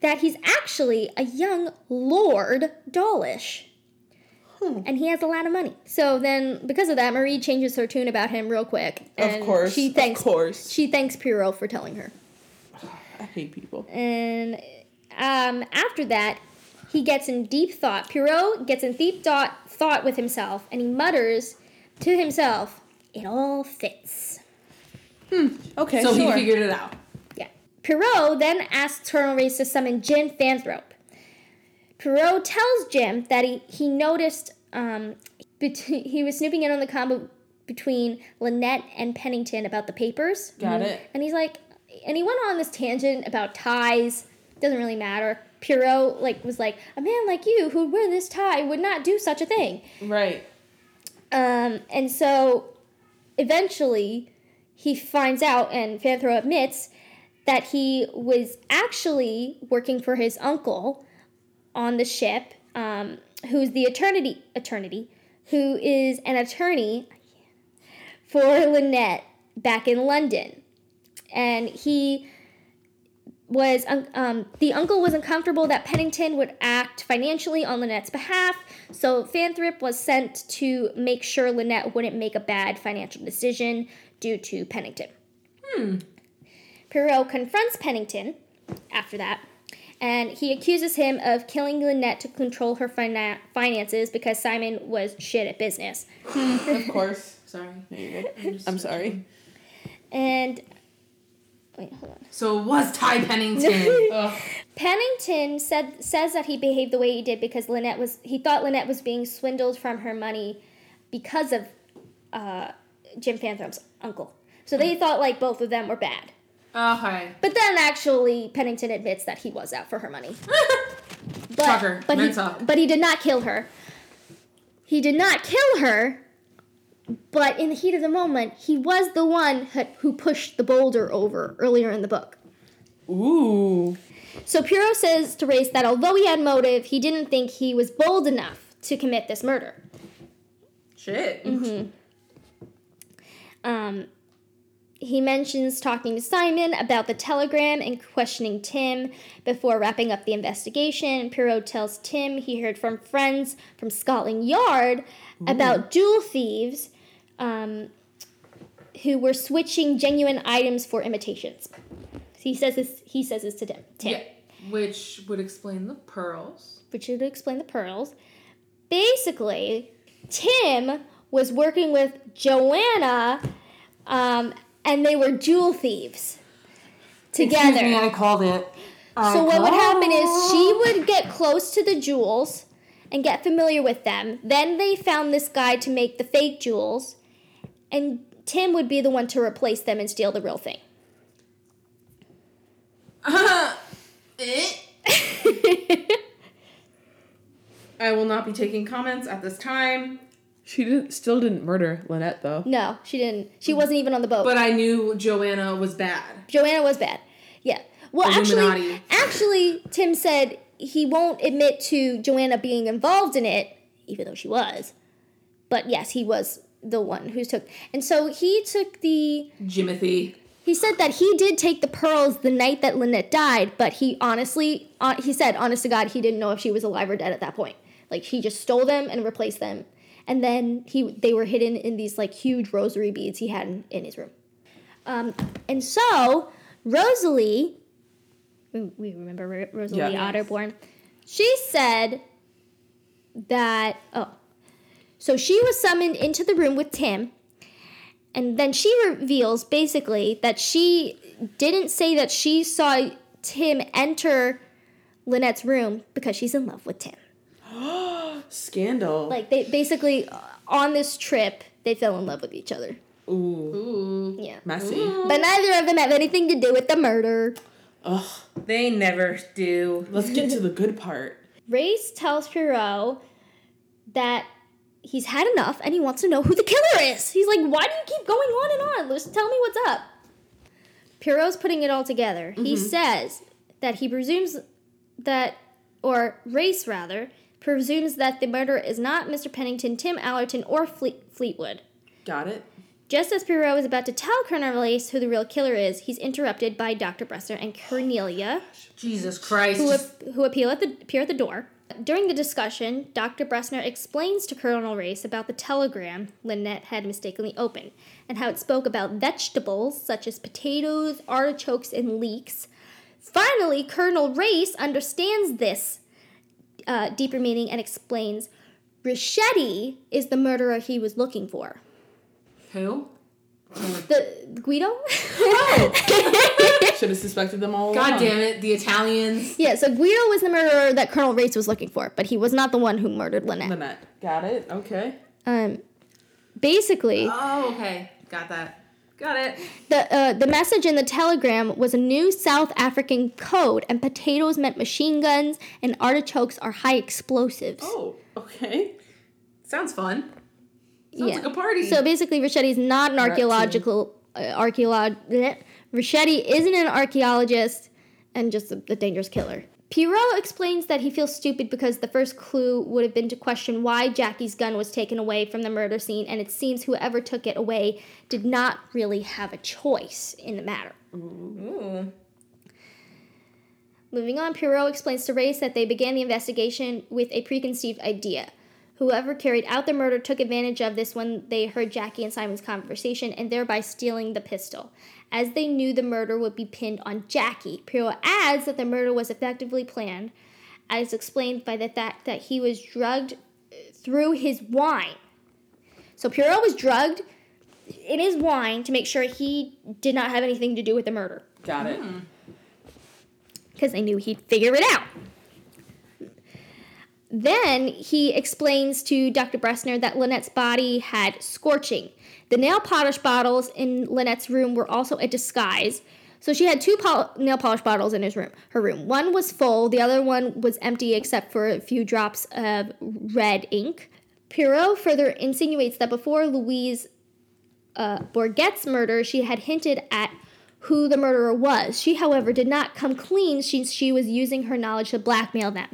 that he's actually a young Lord Dawlish. And he has a lot of money. So then, because of that, Marie changes her tune about him real quick. And of course. She thanks Of course. She thanks Poirot for telling her. I hate people. And um, after that, he gets in deep thought. Poirot gets in deep thought, thought with himself, and he mutters to himself, "It all fits." Hmm. Okay, so sure. he figured it out. Poirot then asks Colonel Race to summon Jim Fanthorp. Poirot tells Jim that he, he noticed um, bet- he was snooping in on the combo between Lynette and Pennington about the papers. Got it. And he's like, and he went on this tangent about ties. Doesn't really matter. Poirot like was like, a man like you who'd wear this tie would not do such a thing. Right. Um, and so eventually he finds out, and Fanthorp admits that he was actually working for his uncle on the ship, um, who's the eternity eternity, who is an attorney for Lynette back in London, and he was um, the uncle was uncomfortable that Pennington would act financially on Lynette's behalf, so Fanthorp was sent to make sure Lynette wouldn't make a bad financial decision due to Pennington. Hmm. Poirot confronts Pennington after that, and he accuses him of killing Lynette to control her fina- finances because Simon was shit at business. Of course. Sorry. No, you're. I'm sorry. And wait, hold on. So it was Ty Pennington. Ugh. Pennington said says that he behaved the way he did because Lynette was he thought Lynette was being swindled from her money because of uh, Jim Fanthorp's uncle. So they thought like both of them were bad. Okay. But then actually Pennington admits that he was out for her money. But, Trucker, but he, but he did not kill her. He did not kill her. But in the heat of the moment, he was the one who- who pushed the boulder over earlier in the book. Ooh. So Poirot says to Race that although he had motive, he didn't think he was bold enough to commit this murder. Shit. Um, he mentions talking to Simon about the telegram and questioning Tim before wrapping up the investigation. Poirot tells Tim he heard from friends from Scotland Yard about jewel thieves um, who were switching genuine items for imitations. He says this. He says this to Tim. Tim. Yeah. Which would explain the pearls. which would explain the pearls. Basically, Tim was working with Joanna, um, and they were jewel thieves together. I called it. So what would happen is she would get close to the jewels and get familiar with them. Then they found this guy to make the fake jewels, and Tim would be the one to replace them and steal the real thing. Uh-huh. Eh? I will not be taking comments at this time, She didn't. Still didn't murder Lynette though. No, she didn't. She wasn't even on the boat. but I knew Joanna was bad. Joanna was bad. Yeah. Well, Illuminati. actually, actually, Tim said he won't admit to Joanna being involved in it, even though she was. But yes, he was the one who took. And so he took the. Jimothy. He said that he did take the pearls the night that Lynette died, but he honestly, uh, he said, honest to God, he didn't know if she was alive or dead at that point. Like he just stole them and replaced them, and then he they were hidden in these like huge rosary beads he had in, in his room. Um, and so Rosalie, we we remember Rosalie Yeah. Otterbourne, she said that oh, so she was summoned into the room with Tim, and then she reveals basically that she didn't say that she saw Tim enter Lynette's room because she's in love with Tim. Scandal. Like they basically uh, on this trip they fell in love with each other. Ooh. Ooh. Yeah. Messy. But neither of them have anything to do with the murder. Ugh. They never do. Let's get to the good part. Race tells Poirot that he's had enough and he wants to know who the killer is. He's like, why do you keep going on and on? Just tell me what's up. Poirot's putting it all together. He says that he presumes that, or Race rather, presumes that the murderer is not Mr. Pennington, Tim Allerton, or Fleet- Fleetwood. Got it. Just as Poirot is about to tell Colonel Race who the real killer is, he's interrupted by Dr. Bressner and Cornelia, Jesus Christ. who, ap- who appeal at the, appear at the door. During the discussion, Dr. Bressner explains to Colonel Race about the telegram Lynette had mistakenly opened and how it spoke about vegetables such as potatoes, artichokes, and leeks Finally, Colonel Race understands this uh, deeper meaning and explains Richetti is the murderer he was looking for. Who? The Guido? Should have suspected them all God along. damn it, the Italians. yeah, so Guido was the murderer that Colonel Race was looking for, but he was not the one who murdered Lynette. Lynette. Got it. Okay. Um, basically, Oh, okay. Got that. Got it. the uh, the message in the telegram was a new South African code, and potatoes meant machine guns, and artichokes are high explosives. Oh, okay. Sounds fun. Sounds Yeah. like a party. So basically, Richetti is not an archaeological uh, archaeolog. Richetti isn't an archaeologist, and just a, a dangerous killer. Poirot explains that he feels stupid because the first clue would have been to question why Jackie's gun was taken away from the murder scene, and it seems whoever took it away did not really have a choice in the matter. Ooh. Moving on, Poirot explains to Race that they began the investigation with a preconceived idea. Whoever carried out the murder took advantage of this when they heard Jackie and Simon's conversation and thereby stealing the pistol. As they knew the murder would be pinned on Jackie, Poirot adds that the murder was effectively planned, as explained by the fact that he was drugged uh, through his wine. So Poirot was drugged in his wine to make sure he did not have anything to do with the murder Got it. because they knew he'd figure it out. Then he explains to Dr. Bressner that Lynette's body had scorching. The nail polish bottles in Lynette's room were also a disguise. So she had two pol- nail polish bottles in his room. Her room. One was full. The other one was empty except for a few drops of red ink. Poirot further insinuates that before Louise uh, murder, she had hinted at who the murderer was. She, however, did not come clean since she was using her knowledge to blackmail them.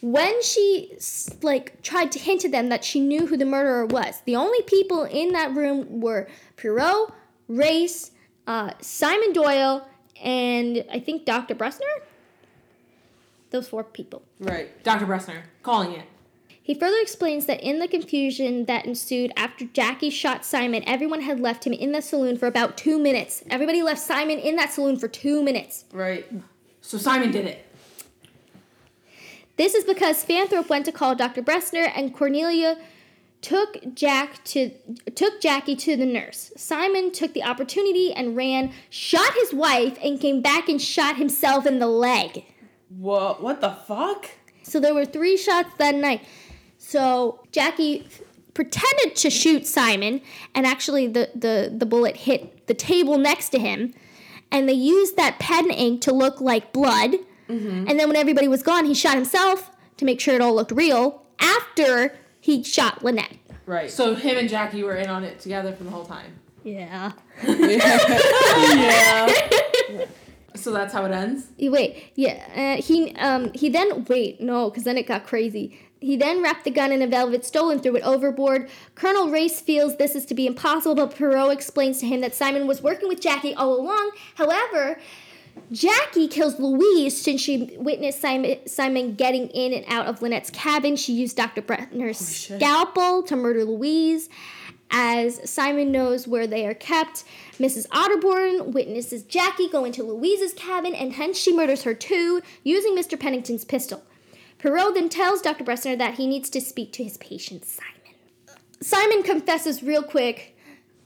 When she like tried to hint to them that she knew who the murderer was, the only people in that room were Poirot, Race, uh, Simon Doyle, and I think Dr. Bressner. Those four people. Right. Dr. Bressner, calling it. He further explains that in the confusion that ensued after Jackie shot Simon, everyone had left him in the saloon for about two minutes. Everybody left Simon in that saloon for two minutes. Right. So Simon did it. This is because Fanthorp went to call Dr. Bressner and Cornelia took Jack to took Jackie to the nurse. Simon took the opportunity and ran, shot his wife, and came back and shot himself in the leg. Whoa. What the fuck? So there were three shots that night. So Jackie f- pretended to shoot Simon, and actually the, the, the bullet hit the table next to him. And they used that pen ink to look like blood. And then when everybody was gone, he shot himself to make sure it all looked real after he shot Lynette. Right. So him and Jackie were in on it together for the whole time. Yeah. yeah. So that's how it ends. Wait, yeah. Uh, he um he then wait no, because then it got crazy. He then wrapped the gun in a velvet stole and threw it overboard. Colonel Race feels this is to be impossible, but Poirot explains to him that Simon was working with Jackie all along. However, Jackie kills Louise since she witnessed Simon, Simon getting in and out of Lynette's cabin. She used Dr. Brenner's shit. scalpel to murder Louise. As Simon knows where they are kept, Mrs. Otterbourne witnesses Jackie go into Louise's cabin and hence she murders her too, using Mr. Pennington's pistol. Poirot then tells Dr. Bressner that he needs to speak to his patient, Simon. Simon confesses real quick.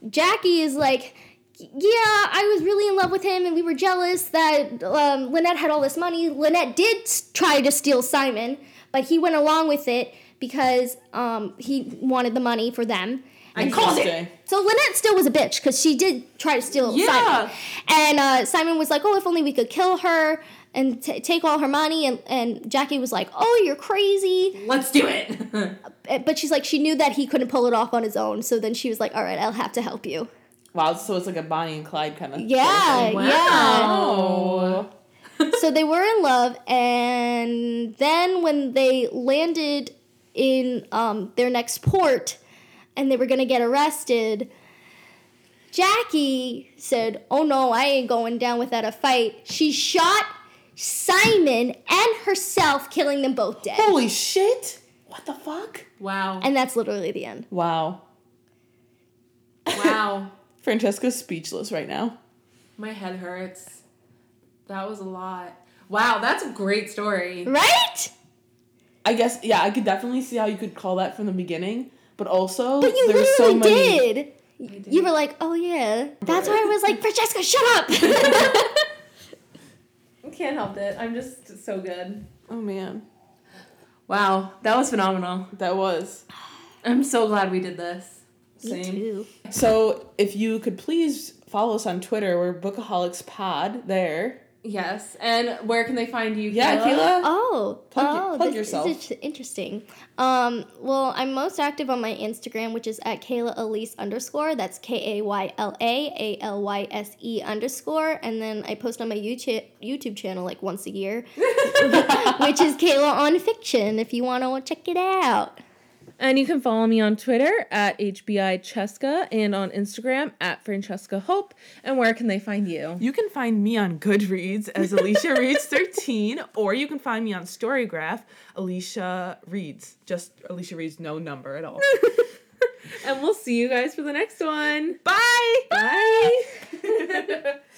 Jackie is like, yeah, I was really in love with him and we were jealous that um, Lynette had all this money. Lynette did try to steal Simon, but he went along with it because um, he wanted the money for them. I called it. So Lynette still was a bitch because she did try to steal Yeah. Simon. And uh, Simon was like, oh, if only we could kill her and t- take all her money. And, and Jackie was like, oh, you're crazy. Let's do it. Uh, But she's like, she knew that he couldn't pull it off on his own. So then she was like, all right, I'll have to help you. Wow. So it's like a Bonnie and Clyde kind of. Thing. Yeah, Wow. yeah. so they were in love. And then when they landed in um, their next port and they were going to get arrested, Jackie said, Oh no, I ain't going down without a fight. She shot Simon and herself, killing them both dead. Holy shit! What the fuck? wow. And that's literally the end. Wow. Wow. Francesca's speechless right now. My head hurts. That was a lot. Wow, that's a great story. Right? I guess yeah, I could definitely see how you could call that from the beginning, but also But you there literally so many. did. You were like, oh yeah. That's why I was like, Francesca, shut up. Can't help it. I'm just so good. Oh man, Wow, that was phenomenal. that was. I'm so glad we did this. Me too. So if you could please follow us on Twitter, we're Bookaholics Pod there. Yes. And where can they find you? Yeah, Kayla. Oh, Plug oh, your- plug this yourself. is interesting. Um, well, I'm most active on my Instagram, which is at Kayla Alyse underscore. That's K A Y L A A L Y S E underscore, and then I post on my YouTube YouTube channel like once a year, which is Kayla on Fiction. If you want to check it out. And you can follow me on Twitter at HBI Cheska and on Instagram at Francesca Hope. And where can they find you? You can find me on Goodreads as Alicia Reads 13, or you can find me on Storygraph, Alicia Reads. Just Alicia Reads, no number at all. And we'll see you guys for the next one. Bye! Bye.